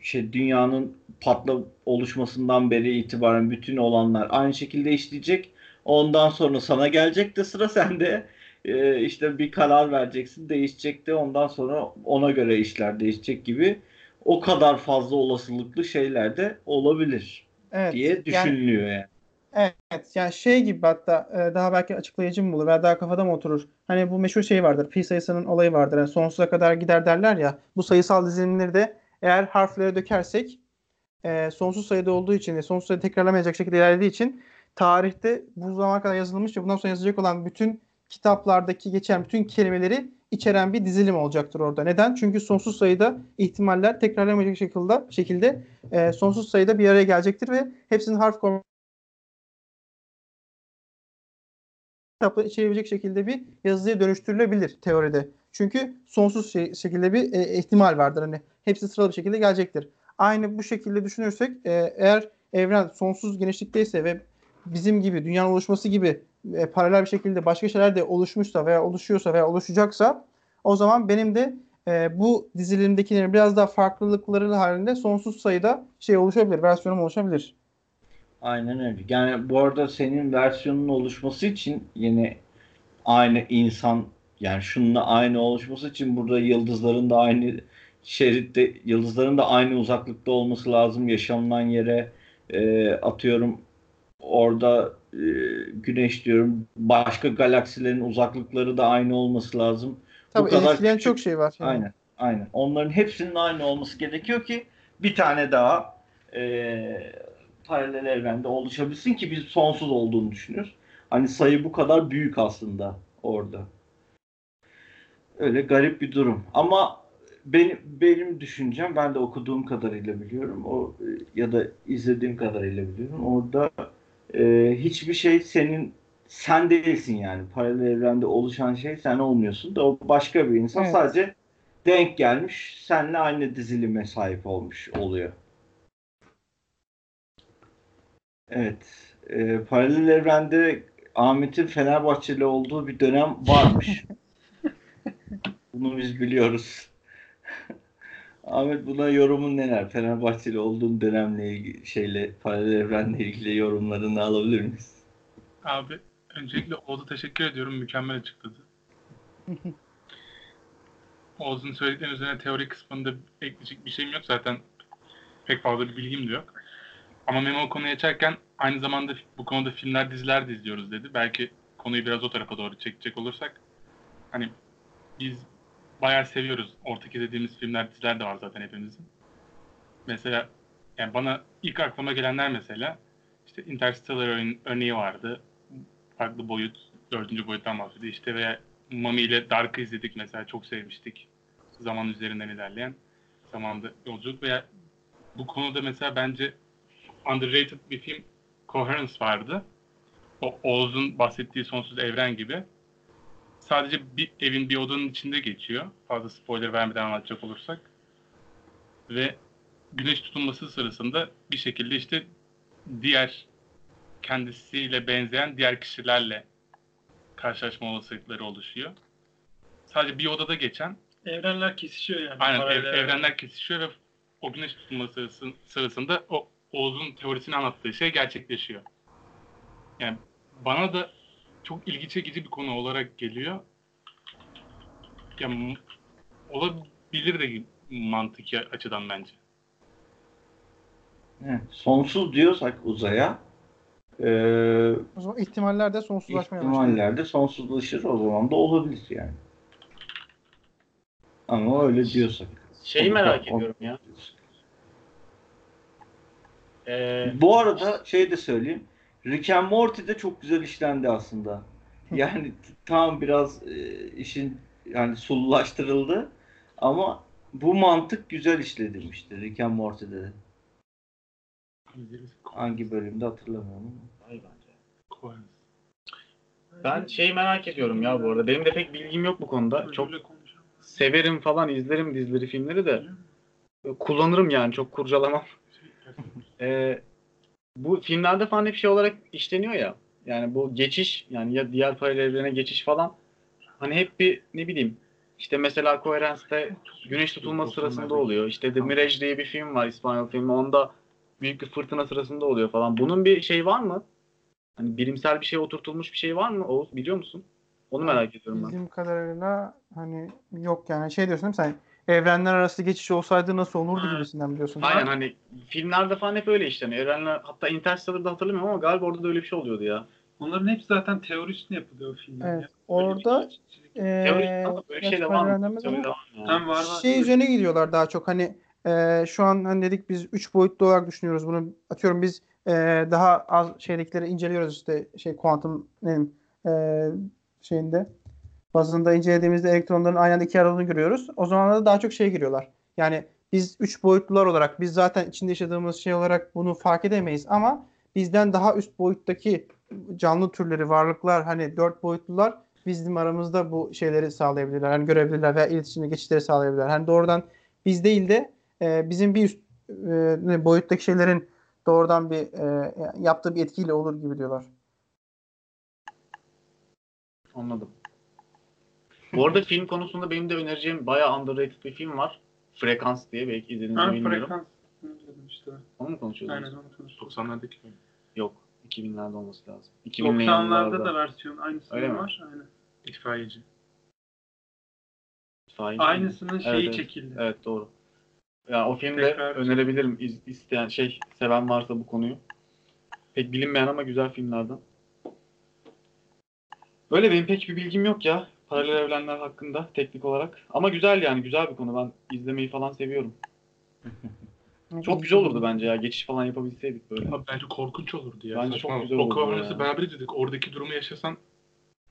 şey dünyanın patla oluşmasından beri itibaren bütün olanlar aynı şekilde işleyecek. Ondan sonra sana gelecek de sıra sende. Ee, işte bir karar vereceksin, değişecek de ondan sonra ona göre işler değişecek gibi o kadar fazla olasılıklı şeyler de olabilir Evet. diye yani- düşünülüyor yani. Evet yani şey gibi hatta e, daha belki açıklayıcı mı olur veya daha kafada mı oturur? Hani bu meşhur şey vardır. Pi sayısının olayı vardır. Yani sonsuza kadar gider derler ya. Bu sayısal dizilimleri de eğer harflere dökersek e, sonsuz sayıda olduğu için ve sonsuz sayıda tekrarlamayacak şekilde ilerlediği için tarihte bu zamana kadar yazılmış ve bundan sonra yazılacak olan bütün kitaplardaki geçen bütün kelimeleri içeren bir dizilim olacaktır orada. Neden? Çünkü sonsuz sayıda ihtimaller tekrarlamayacak şekilde şekilde e, sonsuz sayıda bir araya gelecektir ve hepsinin harf formu kitapları içerebilecek şekilde bir yazıya dönüştürülebilir teoride. Çünkü sonsuz şey- şekilde bir e, ihtimal vardır. Hani hepsi sıralı bir şekilde gelecektir. Aynı bu şekilde düşünürsek e, eğer evren sonsuz genişlikteyse ve bizim gibi dünyanın oluşması gibi e, paralel bir şekilde başka şeyler de oluşmuşsa veya oluşuyorsa veya oluşacaksa o zaman benim de e, bu dizilimdekilerin biraz daha farklılıkları halinde sonsuz sayıda şey oluşabilir, versiyonum oluşabilir. Aynen öyle. Yani bu arada senin versiyonun oluşması için yine aynı insan yani şununla aynı oluşması için burada yıldızların da aynı şeritte yıldızların da aynı uzaklıkta olması lazım yaşanılan yere e, atıyorum orada e, güneş diyorum başka galaksilerin uzaklıkları da aynı olması lazım. Tabii Bu kadar küçük- çok şey var. yani. Aynen. Aynen. Onların hepsinin aynı olması gerekiyor ki bir tane daha e, paralel evrende oluşabilsin ki biz sonsuz olduğunu düşünüyoruz. Hani sayı bu kadar büyük aslında orada. Öyle garip bir durum. Ama benim benim düşüncem ben de okuduğum kadarıyla biliyorum. O e, ya da izlediğim kadarıyla biliyorum. Orada e, hiçbir şey senin sen değilsin yani. Paralel evrende oluşan şey sen olmuyorsun da o başka bir insan Evet. sadece denk gelmiş, seninle aynı dizilime sahip olmuş oluyor. Evet. E, paralel evrende Ahmet'in Fenerbahçeli olduğu bir dönem varmış. Bunu biz biliyoruz. Ahmet buna yorumun neler? Fenerbahçeli olduğun dönemle ilgili şeyle paralel evrenle ilgili yorumlarını alabilir miyiz? Abi öncelikle Oğuz'a teşekkür ediyorum. Mükemmel açıkladı. Oğuz'un söylediklerinin üzerine teori kısmında ekleyecek bir şeyim yok. Zaten pek fazla bir bilgim de yok. Ama Memo konuyu açarken aynı zamanda bu konuda filmler, diziler de izliyoruz dedi. Belki konuyu biraz o tarafa doğru çekecek olursak. Hani biz bayağı seviyoruz. Ortak izlediğimiz filmler, diziler de var zaten hepimizin. Mesela yani bana ilk aklıma gelenler mesela işte Interstellar örne- örneği vardı. Farklı boyut, dördüncü boyuttan bahsediyor. İşte veya Mami ile Dark'ı izledik mesela çok sevmiştik. Zaman üzerinden ilerleyen zamanda yolculuk veya bu konuda mesela bence underrated bir film Coherence vardı. O Oğuz'un bahsettiği sonsuz evren gibi. Sadece bir evin bir odanın içinde geçiyor. Fazla spoiler vermeden anlatacak olursak. Ve güneş tutulması sırasında bir şekilde işte diğer kendisiyle benzeyen diğer kişilerle karşılaşma olasılıkları oluşuyor. Sadece bir odada geçen Evrenler kesişiyor yani. aynen ev- evrenler kesişiyor ve o güneş tutulması sırası- sırasında o Oğuz'un teorisini anlattığı şey gerçekleşiyor. Yani bana da çok ilgi çekici bir konu olarak geliyor. Ya m- olabilir de mantıki açıdan bence. Evet. Sonsuz diyorsak uzaya eee O zaman ihtimaller de sonsuzlaşmaya başlıyor. ihtimallerde sonsuzlaşır o zaman da olabilir yani. Ama öyle diyorsak. Şeyi merak ediyorum ya. Ee, Bu arada şey de söyleyeyim. Rick and Morty de çok güzel işlendi aslında. Yani tam biraz e, işin yani sululaştırıldı ama bu mantık güzel işledilmişti Rick and Morty'de de. Hangi bölümde hatırlamıyorum ama. Ben şeyi merak ediyorum ya bu arada. Benim de pek bilgim yok bu konuda. Çok severim falan izlerim dizileri, filmleri de. Kullanırım yani çok kurcalamam. Ee, bu filmlerde falan hep şey olarak işleniyor ya. Yani bu geçiş yani ya diğer paralel evrene geçiş falan. Hani hep bir ne bileyim işte mesela Coherence'de güneş tutulması sırasında oluyor. İşte The Mirage diye bir film var İspanyol filmi. Onda büyük bir fırtına sırasında oluyor falan. Bunun bir şey var mı? Hani bilimsel bir şey oturtulmuş bir şey var mı? Oğuz biliyor musun? Onu merak ediyorum ben. Bildiğim kadarıyla hani yok yani şey diyorsun değil mi sen? Evrenler arası geçiş olsaydı nasıl olurdu Ha. gibisinden biliyorsun. Aynen hani filmlerde falan hep öyle işleniyor. Evrenler hatta Interstellar'da hatırlamıyorum ama galiba orada da öyle bir şey oluyordu ya. Onların hepsi zaten teori üstüne yapılıyor o filmler. Evet, ya. Bir orada- şey- Ee, Teori ama böyle bir şey de gerçi var evrenler mı? mi? Teori yani? Var. şey üzerine gidiyorlar daha çok hani e, şu an hani dedik biz 3 boyutlu olarak düşünüyoruz bunu atıyorum biz e, daha az şeylikleri inceliyoruz işte şey kuantum ne bileyim, e, şeyinde bazında incelediğimizde elektronların aynı anda iki aradığını görüyoruz. O zaman da daha çok şey giriyorlar. Yani biz 3 boyutlular olarak biz zaten içinde yaşadığımız şey olarak bunu fark edemeyiz ama bizden daha üst boyuttaki canlı türleri, varlıklar hani 4 boyutlular bizim aramızda bu şeyleri sağlayabilirler. Hani görebilirler veya iletişimde geçişleri sağlayabilirler. Hani doğrudan biz değil de e, bizim bir üst e, boyuttaki şeylerin doğrudan bir e, yaptığı bir etkiyle olur gibi diyorlar. Anladım. Bu arada film konusunda benim de önereceğim bayağı underrated bir film var. Frekans diye belki izlediğinizi Ha, bilmiyorum. frekans. İşte. Onu mu konuşuyordunuz? Aynen onu konuştuk. 90'lardaki film. Yok. 2000'lerde olması lazım. 2000'li 90'larda yıllarda. da versiyon aynısı Öyle mi? var. Aynen. İtfaiyeci. Fahiş. Aynısının şeyi Evet, evet. çekildi. Evet doğru. Ya o filmde Tekrar- önerebilirim iz, isteyen şey seven varsa bu konuyu. Pek bilinmeyen ama güzel filmlerden. Böyle benim pek bir bilgim yok ya paralel evrenler hakkında teknik olarak. Ama güzel yani güzel bir konu. Ben izlemeyi falan seviyorum. Çok güzel olurdu bence ya. Geçiş falan yapabilseydik böyle. Ama bence korkunç olurdu ya. Bence Saçma. çok güzel o olurdu kavrası ya. beraber izledik. Oradaki durumu yaşasan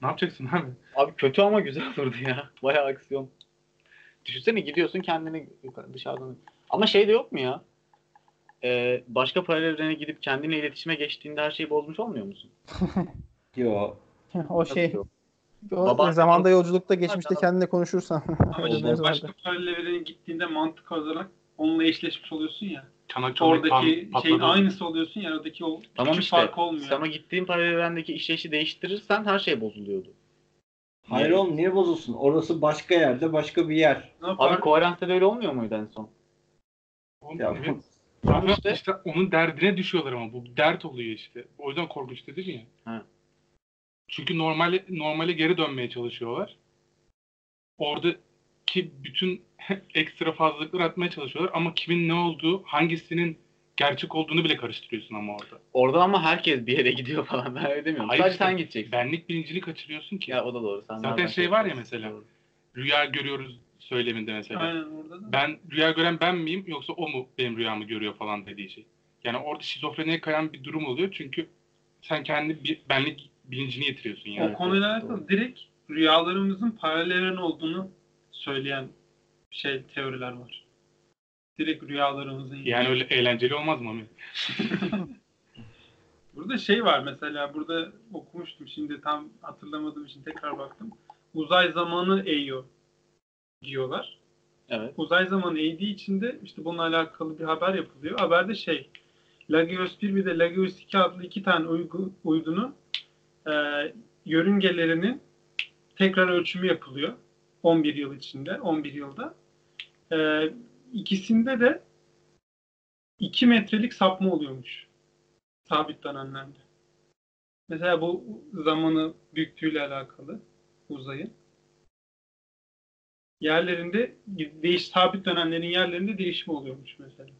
ne yapacaksın abi? Abi kötü ama güzel olurdu ya. Bayağı aksiyon. Düşünsene gidiyorsun kendini yukarı- dışarıdan. Ama şey de yok mu ya? Ee, başka paralel evrene gidip kendine iletişime geçtiğinde her şeyi bozmuş olmuyor musun? Yo. o şey Nasıl yok? Baba- zamanda yolculukta geçmişte Tamam. kendine konuşursan. Ama başka vardı. paralel evrene gittiğinde mantık olarak onunla eşleşmiş oluyorsun ya. Çanak Oradaki şeyin aynısı oluyorsun ya. Aradaki o Tamam küçük işte. fark olmuyor. O gittiğin paralel evrendeki işleyişi değiştirirsen her şey bozuluyordu. Hayır oğlum niye bozulsun? Orası başka yerde başka bir yer. Abi Koherent'te de öyle olmuyor muydu en son? Ya, Ama işte. işte. onun derdine düşüyorlar ama bu dert oluyor işte. O yüzden korkunç dedim ya. Ha. Çünkü normale normale geri dönmeye çalışıyorlar. Oradaki bütün ekstra fazlalıkları atmaya çalışıyorlar ama kimin ne olduğu, hangisinin gerçek olduğunu bile karıştırıyorsun ama orada. Orada ama herkes bir yere gidiyor falan. Ben öyle demiyorum. Hayır Sadece işte, sen gideceksin. Benlik bilincini kaçırıyorsun ki. Ya o da doğru. Sen Zaten şey var ya mesela. Doğru. Rüya görüyoruz söyleminde mesela. Aynen orada da. Ben rüya gören ben miyim yoksa o mu benim rüyamı görüyor falan dediği şey. Yani orada şizofreniye kayan bir durum oluyor çünkü sen kendi bir, benlik bilincini yitiriyorsun yani. o konuyla alakalı direkt rüyalarımızın paralel evren olduğunu söyleyen şey teoriler var. Direkt rüyalarımızın Yani öyle eğlenceli olmaz mı? Burada şey var mesela burada okumuştum şimdi tam hatırlamadığım için tekrar baktım. Uzay zamanı eğiyor diyorlar. Evet. Uzay zamanı eğdiği için de işte bununla alakalı bir haber yapılıyor. Haberde şey Lagios 1 bir de Lagios 2 adlı iki tane uygu, uydunun e, yörüngelerinin tekrar ölçümü yapılıyor. 11 yıl içinde, 11 yılda. E, ikisinde de 2 metrelik sapma oluyormuş. Sabit dönemlerde. Mesela bu zamanı büyüklüğüyle alakalı uzayın. Yerlerinde değiş sabit dönemlerin yerlerinde değişim oluyormuş mesela.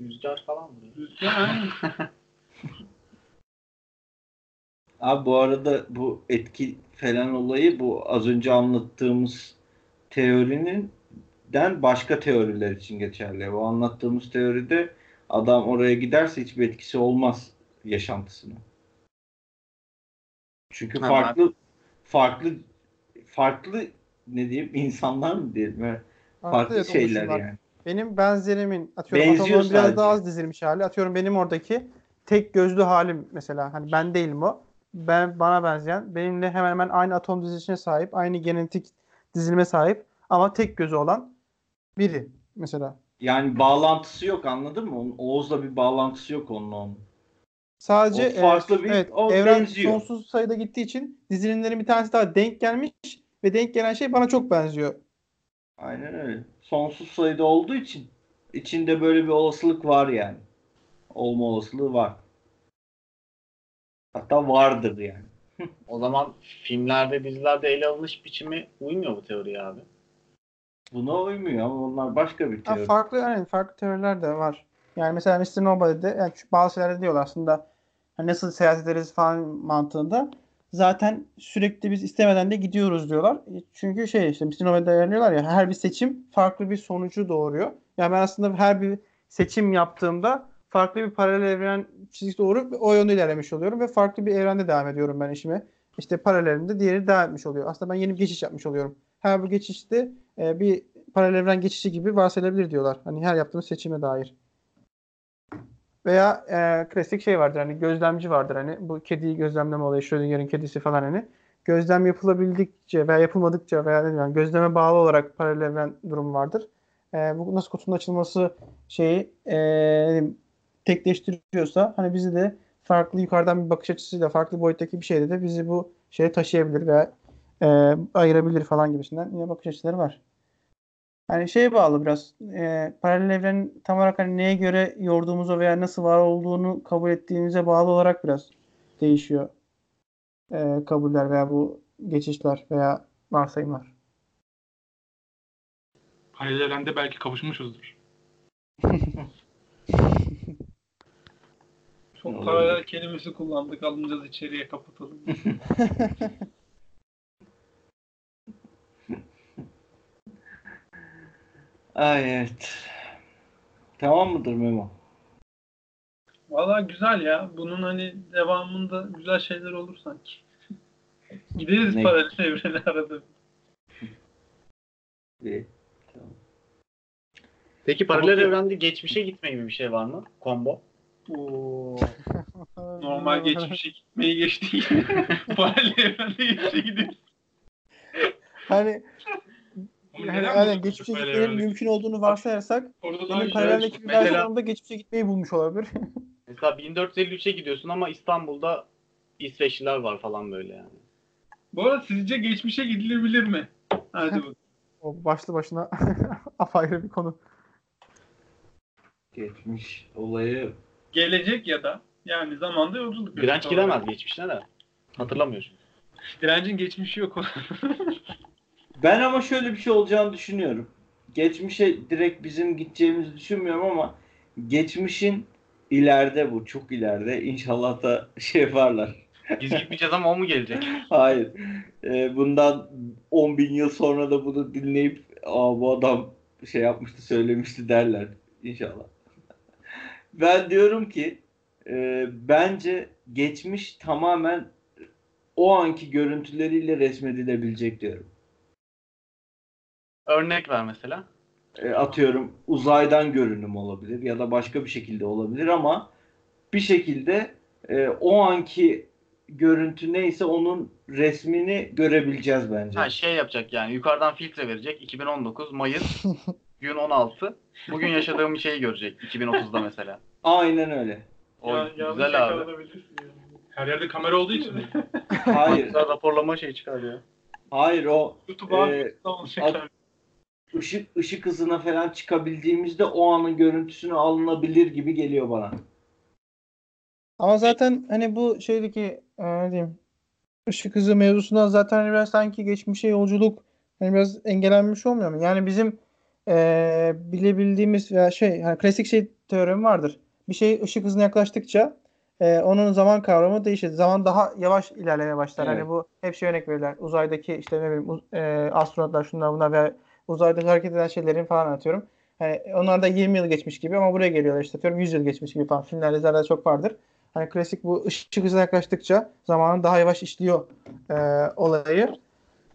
Rüzgar falan vuruyor. Rüzgar aynen. Abi bu arada bu etki falan olayı bu az önce anlattığımız teorinin den başka teoriler için geçerli. Bu anlattığımız teoride adam oraya giderse hiçbir etkisi olmaz yaşantısına. Çünkü Ha, farklı farklı farklı ne diyeyim insanlar mı diyelim? Evet, Farklı evet, şeyler oluşumlar. yani. Benim benzerimin atıyorum Benziyor biraz daha az dizilmiş hali. Atıyorum benim oradaki tek gözlü halim mesela. Hani ben değilim o. Ben bana benzeyen, benimle hemen hemen aynı atom dizilişine sahip, aynı genetik dizilime sahip ama tek gözü olan biri mesela. Yani bağlantısı yok anladın mı? Onun, Oğuz'la bir bağlantısı yok onun onun. Sadece O farklı e, bir- evet, o evren benziyor. sonsuz sayıda gittiği için dizilimlerin bir tanesi daha denk gelmiş ve denk gelen şey bana çok benziyor. Aynen öyle. Sonsuz sayıda olduğu için içinde böyle bir olasılık var yani. Olma olasılığı var. Hatta vardır yani. O zaman filmlerde, dizilerde ele alınış biçimi uymuyor bu teoriye abi. Buna uymuyor ama onlar başka bir Ha, teori. farklı yani farklı teoriler de var. Yani mesela Mr. Nobody'de yani şu bazı şeylerde diyorlar aslında hani nasıl seyahat ederiz falan mantığında zaten sürekli biz istemeden de gidiyoruz diyorlar. E, Çünkü şey işte Mr. Nobody'de ayarlıyorlar ya her bir seçim farklı bir sonucu doğuruyor. Yani ben aslında her bir seçim yaptığımda farklı bir paralel evren çizgisi doğurup o yönde ilerlemiş oluyorum ve farklı bir evrende devam ediyorum ben işime. İşte paralelinde diğeri devam etmiş oluyor. Aslında ben yeni bir geçiş yapmış oluyorum. Her bu geçişte e, bir paralel evren geçişi gibi varsayılabilir diyorlar. Hani her yaptığımız seçime dair. Veya e, klasik şey vardır hani gözlemci vardır hani bu kediyi gözlemleme olayı Schrödinger'in kedisi falan hani. gözlem yapılabildikçe veya yapılmadıkça veya ne bileyim, gözleme bağlı olarak paralel evren durum vardır. E, bu nasıl kutunun açılması şeyi e, tekleştiriyorsa hani bizi de farklı yukarıdan bir bakış açısıyla farklı boyuttaki bir şeyde de bizi bu şeye taşıyabilir veya e, ayırabilir falan gibisinden yine bakış açıları var. Hani şeye bağlı biraz e, paralel evrenin tam olarak hani neye göre yorduğumuza veya nasıl var olduğunu kabul ettiğimize bağlı olarak biraz değişiyor e, kabuller veya bu geçişler veya varsayımlar. Paralel evrende belki kavuşmuşuzdur. Çok paralel kelimesi kullandık. Alınacağız içeriye kapatalım. Ay evet. Tamam mıdır Memo? Valla güzel ya. Bunun hani devamında güzel şeyler olur sanki. Gideriz Ne? paralel evrene arada. İyi. Tamam. Peki paralel Tamam. evrende geçmişe gitme gibi bir şey var mı? Combo. Oo. Normal geçmişe gitmeyi geçtik. paralel evrende geçmişe gidiyoruz. Hani yani, aynen geçmişe paralel gitmenin mümkün olduğunu varsayarsak yine paraleldeki bir versiyonda geçmişe gitmeyi bulmuş olabilir. Mesela 1453'e gidiyorsun ama İstanbul'da İsveçliler var falan böyle yani. Bu arada sizce geçmişe gidilebilir mi? Hadi bakalım. o başlı başına apayrı bir konu. Geçmiş olayı Gelecek ya da yani zamanda yolculuk. Direnç Doğru. gidemez geçmişine de. Hatırlamıyor çünkü. Direncin geçmişi yok. Ben ama şöyle bir şey olacağını düşünüyorum. Geçmişe direkt bizim gideceğimizi düşünmüyorum ama geçmişin ileride bu çok ileride inşallah da şey yaparlar. Biz gitmeyeceğiz ama o mu gelecek? Hayır. Ee, bundan 10 bin yıl sonra da bunu dinleyip Aa, bu adam şey yapmıştı söylemişti derler inşallah. Ben diyorum ki e, bence geçmiş tamamen o anki görüntüleriyle resmedilebilecek diyorum. Örnek ver mesela. E, atıyorum uzaydan görünüm olabilir ya da başka bir şekilde olabilir ama bir şekilde e, o anki görüntü neyse onun resmini görebileceğiz bence. Ha şey yapacak yani yukarıdan filtre verecek. 2019 Mayıs gün 16. Bugün yaşadığım şeyi görecek 2030'da mesela. Aynen öyle. O Ya- yanlış güzel abi. yakalanabilirsin yani. Her yerde kamera olduğu için. Hayır. Güzel raporlama şeyi çıkarıyor. Hayır o YouTube'a Ee, ee, olacak. ışık ışık hızına falan çıkabildiğimizde o anın görüntüsünü alınabilir gibi geliyor bana. Ama zaten hani bu şeydeki e, ne diyeyim ışık hızı mevzusundan zaten hani biraz sanki geçmişe yolculuk hani biraz engellenmiş olmuyor mu? Yani bizim e, bilebildiğimiz veya şey hani klasik şey teoremi vardır. Bir şey ışık hızına yaklaştıkça e, onun zaman kavramı değişir. Zaman daha yavaş ilerlemeye başlar. Evet. Hani bu hep şey örnek verirler. Uzaydaki işte ne bileyim e, astronotlar şunlar bunlar ve uzayda hareket eden şeylerin falan atıyorum. Hani onlar da 20 yıl geçmiş gibi ama buraya geliyorlar işte atıyorum 100 yıl geçmiş gibi falan. Filmlerde zaten çok vardır. Hani klasik bu ışık hızına yaklaştıkça zamanın daha yavaş işliyor e, olayı.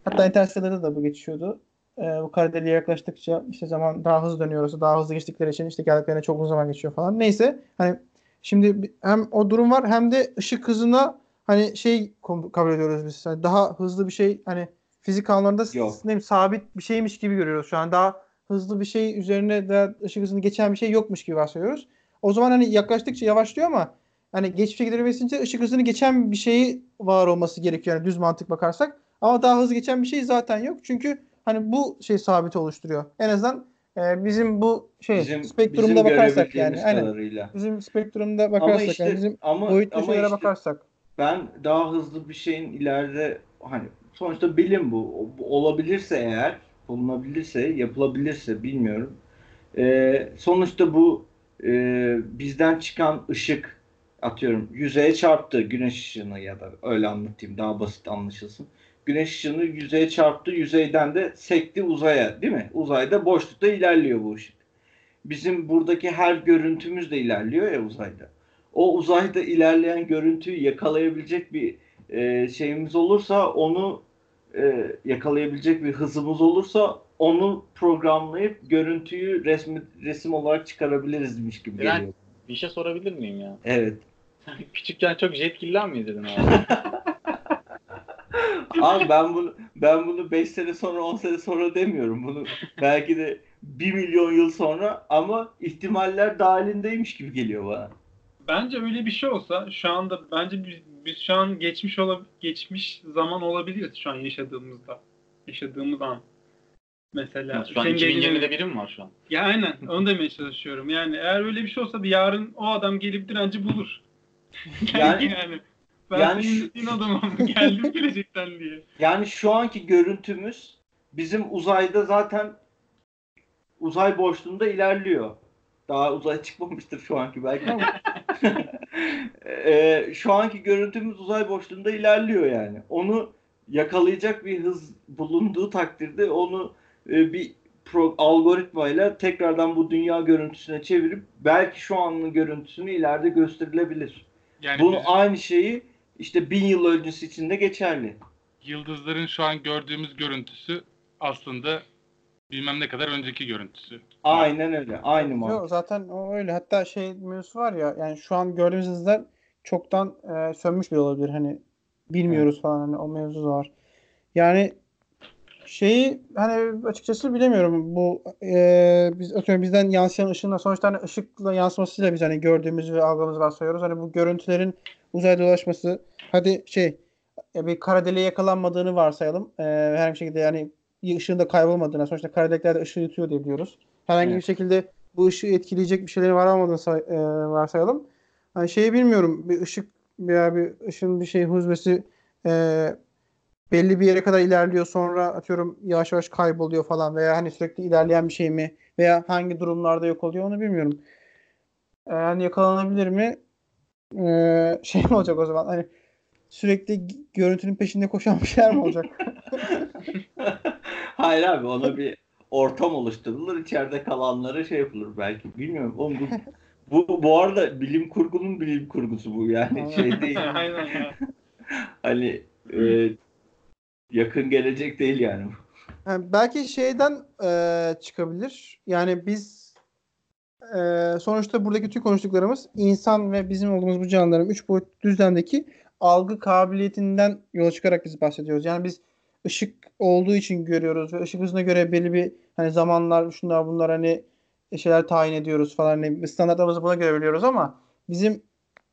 Hatta Interstellar'da da bu geçiyordu. E, bu kara deliğe yaklaştıkça işte zaman daha hızlı dönüyor orası. Daha hızlı geçtikleri için işte geldiklerine çok uzun zaman geçiyor falan. Neyse hani şimdi hem o durum var hem de ışık hızına hani şey kabul ediyoruz biz. Hani daha hızlı bir şey hani fizik kanunlarında s- Yok. ne bileyim, sabit bir şeymiş gibi görüyoruz şu an. Daha hızlı bir şey üzerine de ışık hızını geçen bir şey yokmuş gibi varsayıyoruz. O zaman hani yaklaştıkça yavaşlıyor ama hani geçmişe gidebilmesi ışık hızını geçen bir şeyi var olması gerekiyor yani düz mantık bakarsak. Ama daha hızlı geçen bir şey zaten yok. Çünkü hani bu şey sabit oluşturuyor. En azından e, bizim bu şey Bizim, spektrumda bizim bakarsak yani aynen. kadarıyla. Bizim spektrumda Ama bakarsak işte yani bizim ama, boyutlu ama şeylere işte bakarsak. ben daha hızlı bir şeyin ileride hani sonuçta bilim bu. Olabilirse eğer, bulunabilirse, yapılabilirse bilmiyorum. Ee, sonuçta bu e, bizden çıkan ışık atıyorum yüzeye çarptı güneş ışığını ya da öyle anlatayım daha basit anlaşılsın. Güneş ışığını yüzeye çarptı, yüzeyden de sekti uzaya, değil mi? Uzayda boşlukta ilerliyor bu ışık. Bizim buradaki her görüntümüz de ilerliyor ya uzayda. O uzayda ilerleyen görüntüyü yakalayabilecek bir e, şeyimiz olursa onu e, yakalayabilecek bir hızımız olursa onu programlayıp görüntüyü resmi, resim olarak çıkarabilirizmiş gibi geliyor. Bir şey sorabilir miyim ya? Evet. Küçükken çok Jetgiller mi izledin abi? Abi ben bunu ben bunu 5 sene sonra 10 sene sonra demiyorum. Bunu belki de 1 milyon yıl sonra ama ihtimaller dahilindeymiş gibi geliyor bana. Bence öyle bir şey olsa şu anda bence biz, biz şu an geçmiş ola, geçmiş zaman olabiliriz şu an yaşadığımızda. Yaşadığımız an. Mesela Şu an senin dediğin- 2020'de biri mi var şu an? Ya aynen onu demeye çalışıyorum. Yani eğer öyle bir şey olsa bir yarın o adam gelip direnci bulur. Yani- yani, ben yani senin şu- adamım geldim gelecekten diye. Yani şu anki görüntümüz bizim uzayda zaten uzay boşluğunda ilerliyor. Daha uzay çıkmamıştır şu anki belki ama. Eee, şu anki görüntümüz uzay boşluğunda ilerliyor yani. Onu yakalayacak bir hız bulunduğu takdirde onu e, bir pro, algoritmayla tekrardan bu dünya görüntüsüne çevirip belki şu anın görüntüsünü ileride gösterilebilir. Yani Bunu biz aynı şeyi işte bin yıl öncesi için de geçerli. yıldızların şu an gördüğümüz görüntüsü aslında bilmem ne kadar önceki görüntüsü. Aynen öyle. Aynı mantık. Yok zaten o öyle. Hatta şey mevzusu var ya yani şu an gördüğümüz hızlar çoktan e, sönmüş bile olabilir. Hani bilmiyoruz falan hani o mevzu var. Yani şeyi hani açıkçası bilemiyorum. Bu e, biz atıyorum bizden yansıyan ışınla sonuçta hani ışıkla yansımasıyla biz hani gördüğümüz ve algıladığımızı varsayıyoruz. Hani bu görüntülerin uzayda dolaşması hadi şey e, bir kara deliğe yakalanmadığını varsayalım. E, herhangi bir şekilde yani ışığın da kaybolmadığını sonuçta kara delikler de ışığı yutuyor diye biliyoruz. Herhangi Evet. bir şekilde bu ışığı etkileyecek bir şeylerin var olmadığını say- e, varsayalım. Hani şeyi bilmiyorum. Bir ışık veya bir ışın bir şey huzmesi e, belli bir yere kadar ilerliyor sonra atıyorum yavaş yavaş kayboluyor falan veya hani sürekli ilerleyen bir şey mi veya hangi durumlarda yok oluyor onu bilmiyorum. Yani yakalanabilir mi? E, şey mi olacak o zaman? Hani sürekli görüntünün peşinde koşan bir şeyler mi olacak? Hayır abi ona bir ortam oluşturulur. içeride kalanlara şey yapılır belki. Bilmiyorum. Oğlum bu, bu, bu arada bilim kurgunun bilim kurgusu bu yani şey değil. aynen ya. Hani e, yakın gelecek değil yani. Yani belki şeyden e, çıkabilir. Yani biz e, sonuçta buradaki tüm konuştuklarımız insan ve bizim olduğumuz bu canlıların üç boyutlu düzlemdeki algı kabiliyetinden yola çıkarak biz bahsediyoruz. Yani biz ışık olduğu için görüyoruz ve ışık hızına göre belli bir hani zamanlar şunlar bunlar hani şeyler tayin ediyoruz falan hani standartlarımızı buna göre biliyoruz ama bizim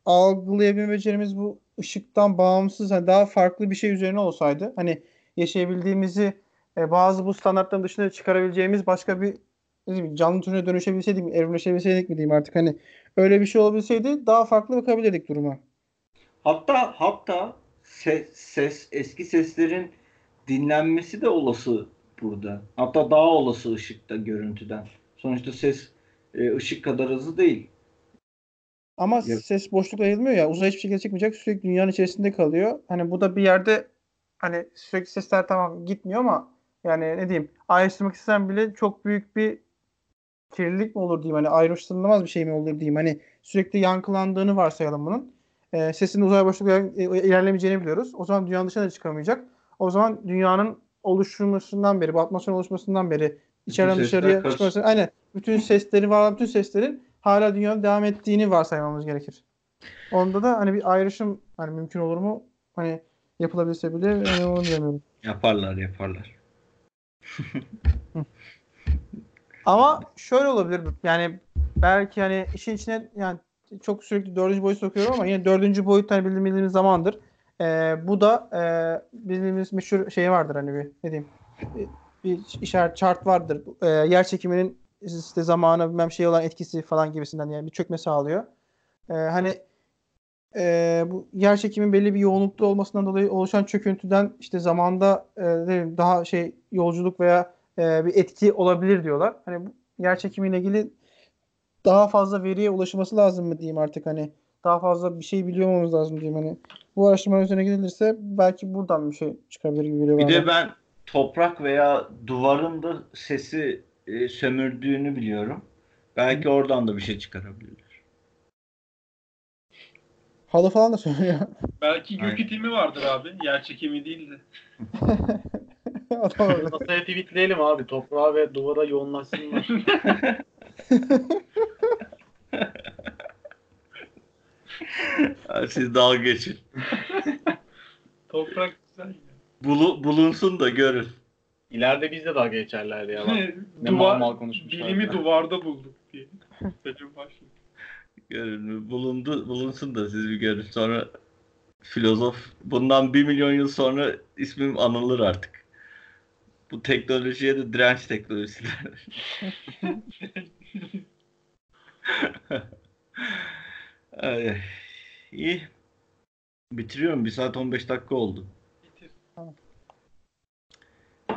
algılayabilme becerimiz bu ışıktan bağımsız hani daha farklı bir şey üzerine olsaydı hani yaşayabildiğimizi e, bazı bu standartların dışına çıkarabileceğimiz başka bir canlı türüne dönüşebilseydik mi, evrimleşebilseydik mi diyeyim artık hani öyle bir şey olabilseydi daha farklı bakabilirdik duruma. Hatta hatta ses, ses eski seslerin dinlenmesi de olası burada. Hatta daha olası ışıkta görüntüden. Sonuçta ses e, ışık kadar hızlı değil. Ama Yok. ses boşlukla yayılmıyor ya. Uzay hiçbir şekilde çıkmayacak. Sürekli dünyanın içerisinde kalıyor. Hani bu da bir yerde hani sürekli sesler tamam gitmiyor ama yani ne diyeyim ayrıştırmak istesem bile çok büyük bir kirlilik mi olur diyeyim. Hani ayrıştırılamaz bir şey mi olur diyeyim. Hani sürekli yankılandığını varsayalım bunun. Ee, sesin uzay boşlukla e, ilerlemeyeceğini biliyoruz. O zaman dünyanın dışına da çıkamayacak. O zaman dünyanın oluşturmasından beri, bu atmosferin oluşmasından beri içeriden dışarıya çıkması, aynen bütün sesleri var bütün seslerin hala dünyada devam ettiğini varsaymamız gerekir. Onda da hani bir ayrışım hani mümkün olur mu? Hani yapılabilse bile yani onu bilemiyorum. Yaparlar yaparlar. Ama şöyle olabilir. Yani belki hani işin içine yani çok sürekli dördüncü boyut sokuyorum ama yine dördüncü boyut hani bildiğim- bildiğimiz zamandır. Ee, bu da e, bildiğimiz meşhur şey vardır hani bir ne diyeyim bir, işaret chart vardır. Ee, yer çekiminin işte zamana bilmem şey olan etkisi falan gibisinden yani bir çökme sağlıyor. Ee, hani e, bu yer çekimin belli bir yoğunlukta olmasından dolayı oluşan çöküntüden işte zamanda e, daha şey yolculuk veya e, bir etki olabilir diyorlar. Hani bu yer çekimiyle ilgili daha fazla veriye ulaşılması lazım mı diyeyim artık hani daha fazla bir şey biliyor olmamız lazım diyeyim hani bu araştırmanın üzerine gidilirse belki buradan bir şey çıkabilir gibi geliyor Bir bana. de ben toprak veya duvarın da sesi e, sömürdüğünü biliyorum. Belki oradan da bir şey çıkarabilirler. Halı falan da söylüyor. Belki gök itimi vardır abi. Yer çekimi değil NASA'ya tweetleyelim abi. Toprağa ve duvara yoğunlaşsınlar. Siz dalga geçin. Toprak güzel. ya. Bulu, bulunsun da görün. İleride biz de dalga geçerler ya. Bak. Ne mal Duvar, mal konuşmuşlar. bilimi duvarda bulduk diye. Başlıyor. Görün. Bulundu, bulunsun da siz bir görün. Sonra filozof bundan bir milyon yıl sonra ismim anılır artık. Bu teknolojiye de direnç teknolojisi. Ay, ay. İyi. Bitiriyorum. 1 saat 15 dakika oldu. Bitir.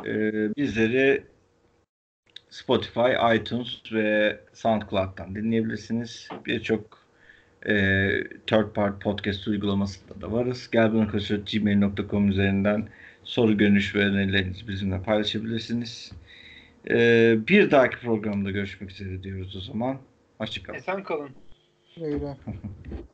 Ee, bizleri Spotify, iTunes ve SoundCloud'dan dinleyebilirsiniz. Birçok e, third party podcast uygulamasında da varız. Gel bana gmail.com üzerinden soru, görüş ve önerilerinizi bizimle paylaşabilirsiniz. Ee, bir dahaki programda görüşmek üzere diyoruz o zaman. Hoşçakalın. Esen kalın. Öyle.